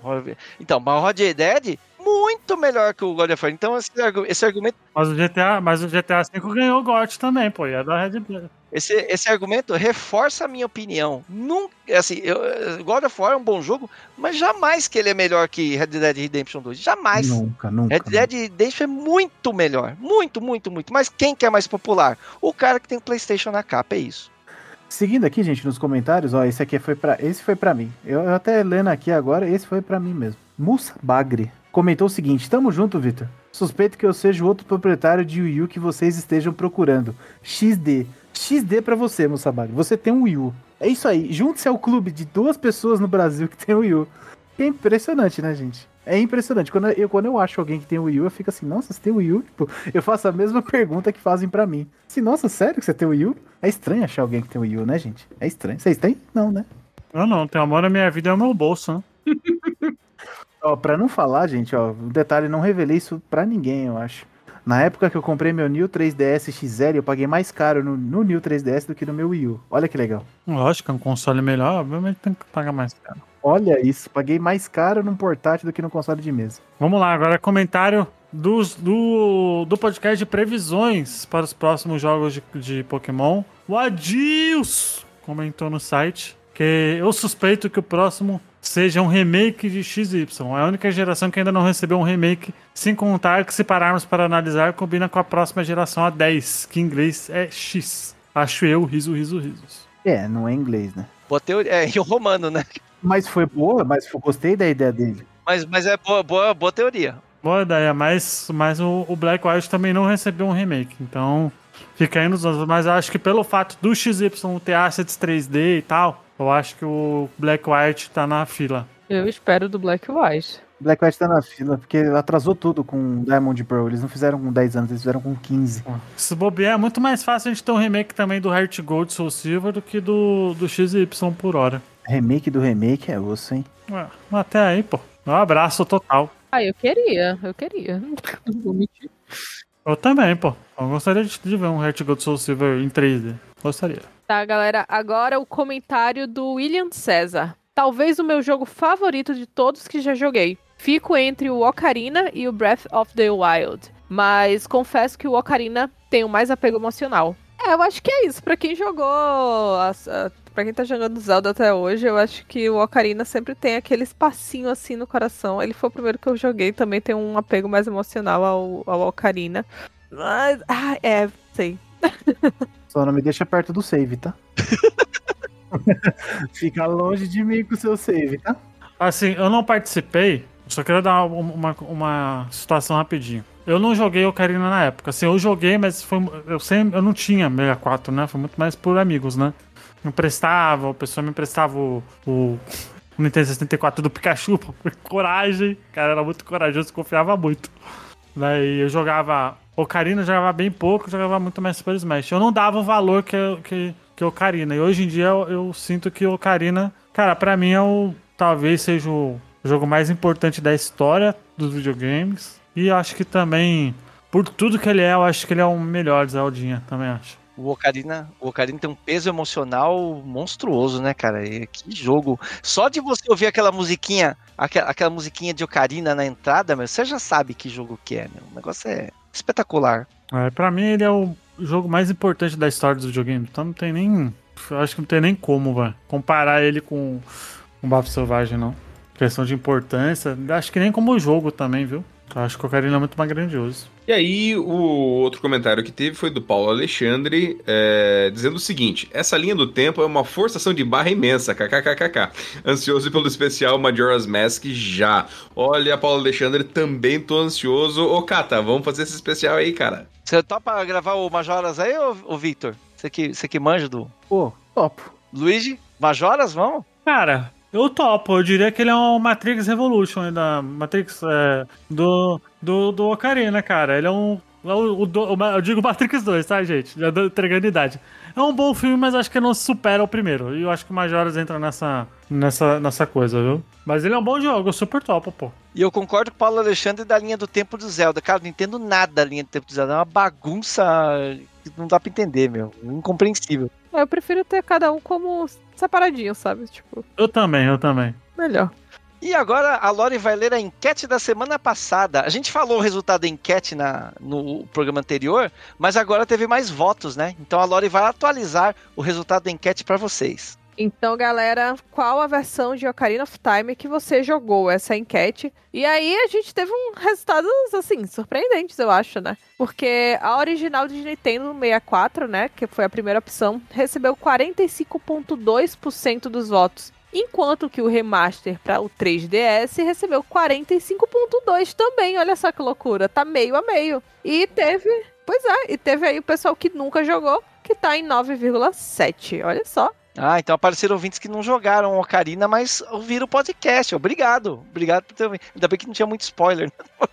Então, mas o Red Dead muito melhor que o God of War. Então, esse, esse argumento. Mas o GTA, mas o GTA V ganhou o GOT também, pô. E é da Red Dead. Esse, esse argumento reforça a minha opinião. Nunca, assim, eu, God of War é um bom jogo, mas jamais que ele é melhor que Red Dead Redemption 2. Jamais. Nunca, nunca. Red Dead Redemption é muito melhor. Muito, muito, muito. Mas quem que é mais popular? O cara que tem PlayStation na capa, é isso. Seguindo aqui, gente, nos comentários, ó, esse aqui foi para, esse foi para mim. Eu, eu, até lendo aqui agora, esse foi para mim mesmo. Musa Bagre comentou o seguinte: "Tamo junto, Vitor. Suspeito que eu seja o outro proprietário de Wii U que vocês estejam procurando. XD. XD para você, Bagre. Você tem um Wii U. É isso aí. Junte-se ao clube de duas pessoas no Brasil que tem um Wii U. É impressionante, né, gente? É impressionante. Quando eu, quando eu acho alguém que tem o Wii U, eu fico assim, nossa, você tem o Wii U? Tipo, eu faço a mesma [LAUGHS] pergunta que fazem para mim. Assim, nossa, sério que você tem o Wii U? É estranho achar alguém que tem o Wii U, né, gente? É estranho. Vocês têm? Não, né? Eu não, tem amor na minha vida é o meu bolso, né? [LAUGHS] ó, pra não falar, gente, ó, um detalhe, não revelei isso pra ninguém, eu acho. Na época que eu comprei meu New 3DS XL, eu paguei mais caro no, no New 3DS do que no meu Wii U. Olha que legal. Lógico, é um console melhor, obviamente tem que pagar mais caro. Olha isso, paguei mais caro num portátil do que no console de mesa. Vamos lá, agora comentário dos, do, do podcast de previsões para os próximos jogos de, de Pokémon. O Adils comentou no site que eu suspeito que o próximo seja um remake de XY. É a única geração que ainda não recebeu um remake, sem contar que se pararmos para analisar, combina com a próxima geração, a 10, que em inglês é X. Acho eu, riso, riso, risos. É, não é inglês, né? Boa teoria, é em romano, né? Mas foi boa, mas eu gostei da ideia dele. Mas, mas é boa, boa, boa teoria. Boa ideia, mas, mas o, o Black White também não recebeu um remake, então fica aí nos anos. Mas eu acho que pelo fato do XY ter assets 3D e tal, eu acho que o Black White tá na fila. Eu espero do Black White. Black White tá na fila, porque atrasou tudo com Diamond Pearl. Eles não fizeram com 10 anos, eles fizeram com 15. Se bobear, é muito mais fácil a gente ter um remake também do Heart Gold Soul Silver do que do, do XY por hora. Remake do remake é osso, hein? Ué, até aí, pô. Um abraço total. Ah, eu queria, eu queria. [LAUGHS] Não vou mentir. Eu também, pô. Eu gostaria de ver um Heart Gold Soul Silver em 3D. Gostaria. Tá, galera. Agora o comentário do William César. Talvez o meu jogo favorito de todos que já joguei. Fico entre o Ocarina e o Breath of the Wild. Mas confesso que o Ocarina tem o mais apego emocional. É, eu acho que é isso. Pra quem jogou a, a pra quem tá jogando Zelda até hoje, eu acho que o Ocarina sempre tem aquele espacinho assim no coração. Ele foi o primeiro que eu joguei, também tem um apego mais emocional ao, ao Ocarina. Mas, ah, é, sei. [LAUGHS] Só não me deixa perto do save, tá? [LAUGHS] Fica longe de mim com o seu save, tá? Assim, eu não participei, só quero dar uma, uma situação rapidinho. Eu não joguei Ocarina na época. Assim, eu joguei, mas foi, eu, sempre, eu não tinha 64, né? Foi muito mais por amigos, né? me emprestava, o pessoal me emprestava o, o Nintendo 64 do Pikachu, [LAUGHS] por coragem. O cara era muito corajoso, confiava muito. Daí eu jogava. Ocarina eu jogava bem pouco, jogava muito mais Super Smash. Eu não dava o valor que, que, que Ocarina. E hoje em dia eu, eu sinto que Ocarina, cara, pra mim é o. Talvez seja o jogo mais importante da história dos videogames. E eu acho que também, por tudo que ele é, eu acho que ele é o melhor Zeldinha, também acho. O Ocarina, o Ocarina tem um peso emocional monstruoso, né, cara? E que jogo. Só de você ouvir aquela musiquinha, aquela, aquela musiquinha de Ocarina na entrada, meu, você já sabe que jogo que é, meu. O negócio é espetacular. É, pra mim ele é o jogo mais importante da história dos videogames. Então não tem nem. Acho que não tem nem como, vai comparar ele com o Bafo Selvagem, não. Questão de importância, acho que nem como jogo também, viu? Eu acho que o Ocarina é muito mais grandioso. E aí, o outro comentário que teve foi do Paulo Alexandre, é, dizendo o seguinte: essa linha do tempo é uma forçação de barra imensa, kkkk. Ansioso pelo especial Majora's Mask já. Olha, Paulo Alexandre, também tô ansioso. Ô, Kata, vamos fazer esse especial aí, cara. Você topa gravar o Majoras aí, ô, ô Victor? Você que, você que manja do. Pô, topo. Luigi, Majoras, vamos? Cara, eu topo. Eu diria que ele é um Matrix Revolution da Matrix é, do, do, do Ocarina, cara. Ele é um. é o- o o- eu digo Matrix 2, tá, gente? Já dou entregando idade. É um bom filme, mas acho que não supera o primeiro. E eu acho que o Majoras entra nessa, nessa, nessa coisa, viu? Mas ele é um bom jogo, super topo, pô. E eu concordo com o Paulo Alexandre da linha do tempo do Zelda. Cara, não entendo nada da linha do tempo do Zelda. É uma bagunça que não dá pra entender, meu. Incompreensível. Eu prefiro ter cada um como separadinho, sabe? Tipo, Eu também, eu também. melhor. E agora a Lori vai ler a enquete da semana passada. A gente falou o resultado da enquete na, no programa anterior, mas agora teve mais votos, né? Então a Lori vai atualizar o resultado da enquete pra vocês. Então, galera, qual a versão de Ocarina of Time que você jogou essa enquete? E aí a gente teve um resultados assim surpreendentes, eu acho, né? Porque a original de Nintendo 64, né, que foi a primeira opção, recebeu 45.2% dos votos. Enquanto que o remaster para o 3DS recebeu 45.2 também. Olha só que loucura, tá meio a meio. E teve, pois é, e teve aí o pessoal que nunca jogou, que tá em 9,7. Olha só. Ah, então apareceram ouvintes que não jogaram Ocarina, mas ouviram o podcast. Obrigado. Obrigado por ter ouvido. Ainda bem que não tinha muito spoiler. né?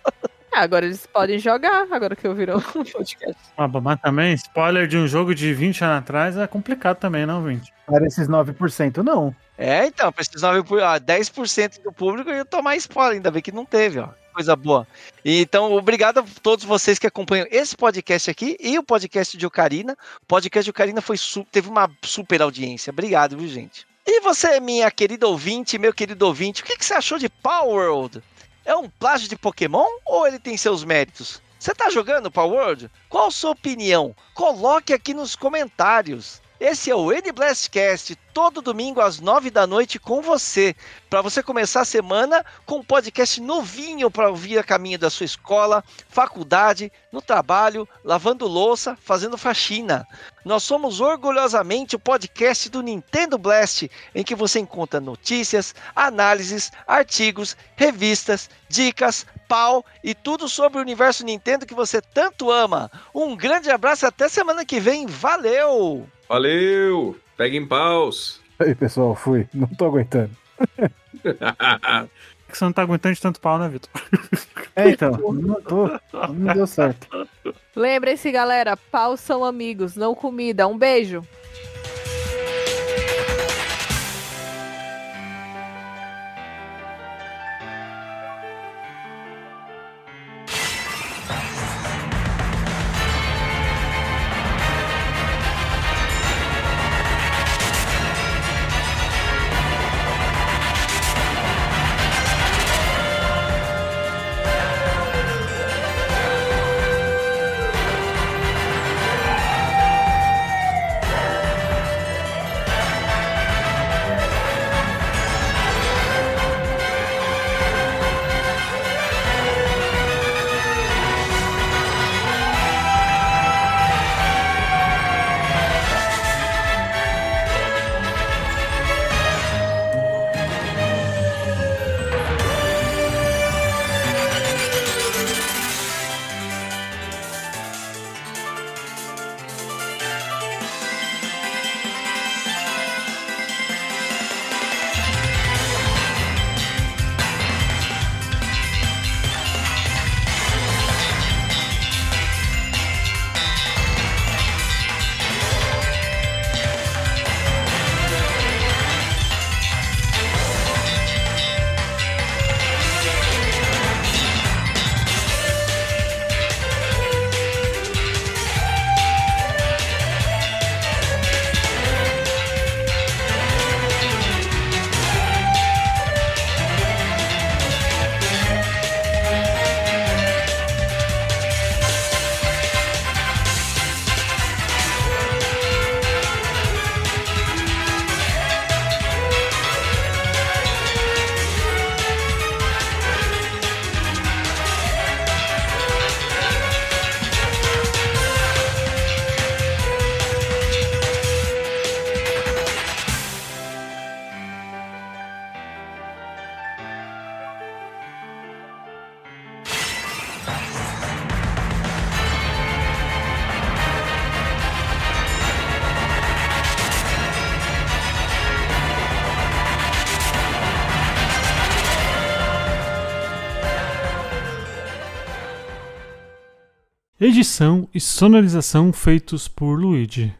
Ah, agora eles podem jogar, agora que ouviram o podcast. Ah, mas também, spoiler de um jogo de 20 anos atrás é complicado também, não, 20? Para esses 9%, não. É, então, precisava por ah, 10% do público ia tomar spoiler, ainda bem que não teve, ó. Coisa boa. Então, obrigado a todos vocês que acompanham esse podcast aqui e o podcast de Ocarina. O podcast de Ocarina foi teve uma super audiência. Obrigado, viu, gente? E você, minha querida ouvinte, meu querido ouvinte, o que, que você achou de Power World? É um plágio de Pokémon ou ele tem seus méritos? Você tá jogando Power World? Qual a sua opinião? Coloque aqui nos comentários. Esse é o N Blastcast, todo domingo às nove da noite com você, para você começar a semana com um podcast novinho para ouvir a caminho da sua escola, faculdade, no trabalho, lavando louça, fazendo faxina. Nós somos orgulhosamente o podcast do Nintendo Blast, em que você encontra notícias, análises, artigos, revistas, dicas, pau e tudo sobre o universo Nintendo que você tanto ama. Um grande abraço e até semana que vem. Valeu! Valeu! Peguem paus! Aí, pessoal, fui. Não tô aguentando. [LAUGHS] Que você não tá aguentando de tanto pau, né, Vitor? [LAUGHS] É, então, não tô. Não deu certo. Lembrem-se, galera, paus são amigos, não comida. Um beijo. Edição e sonorização feitos por Luigi.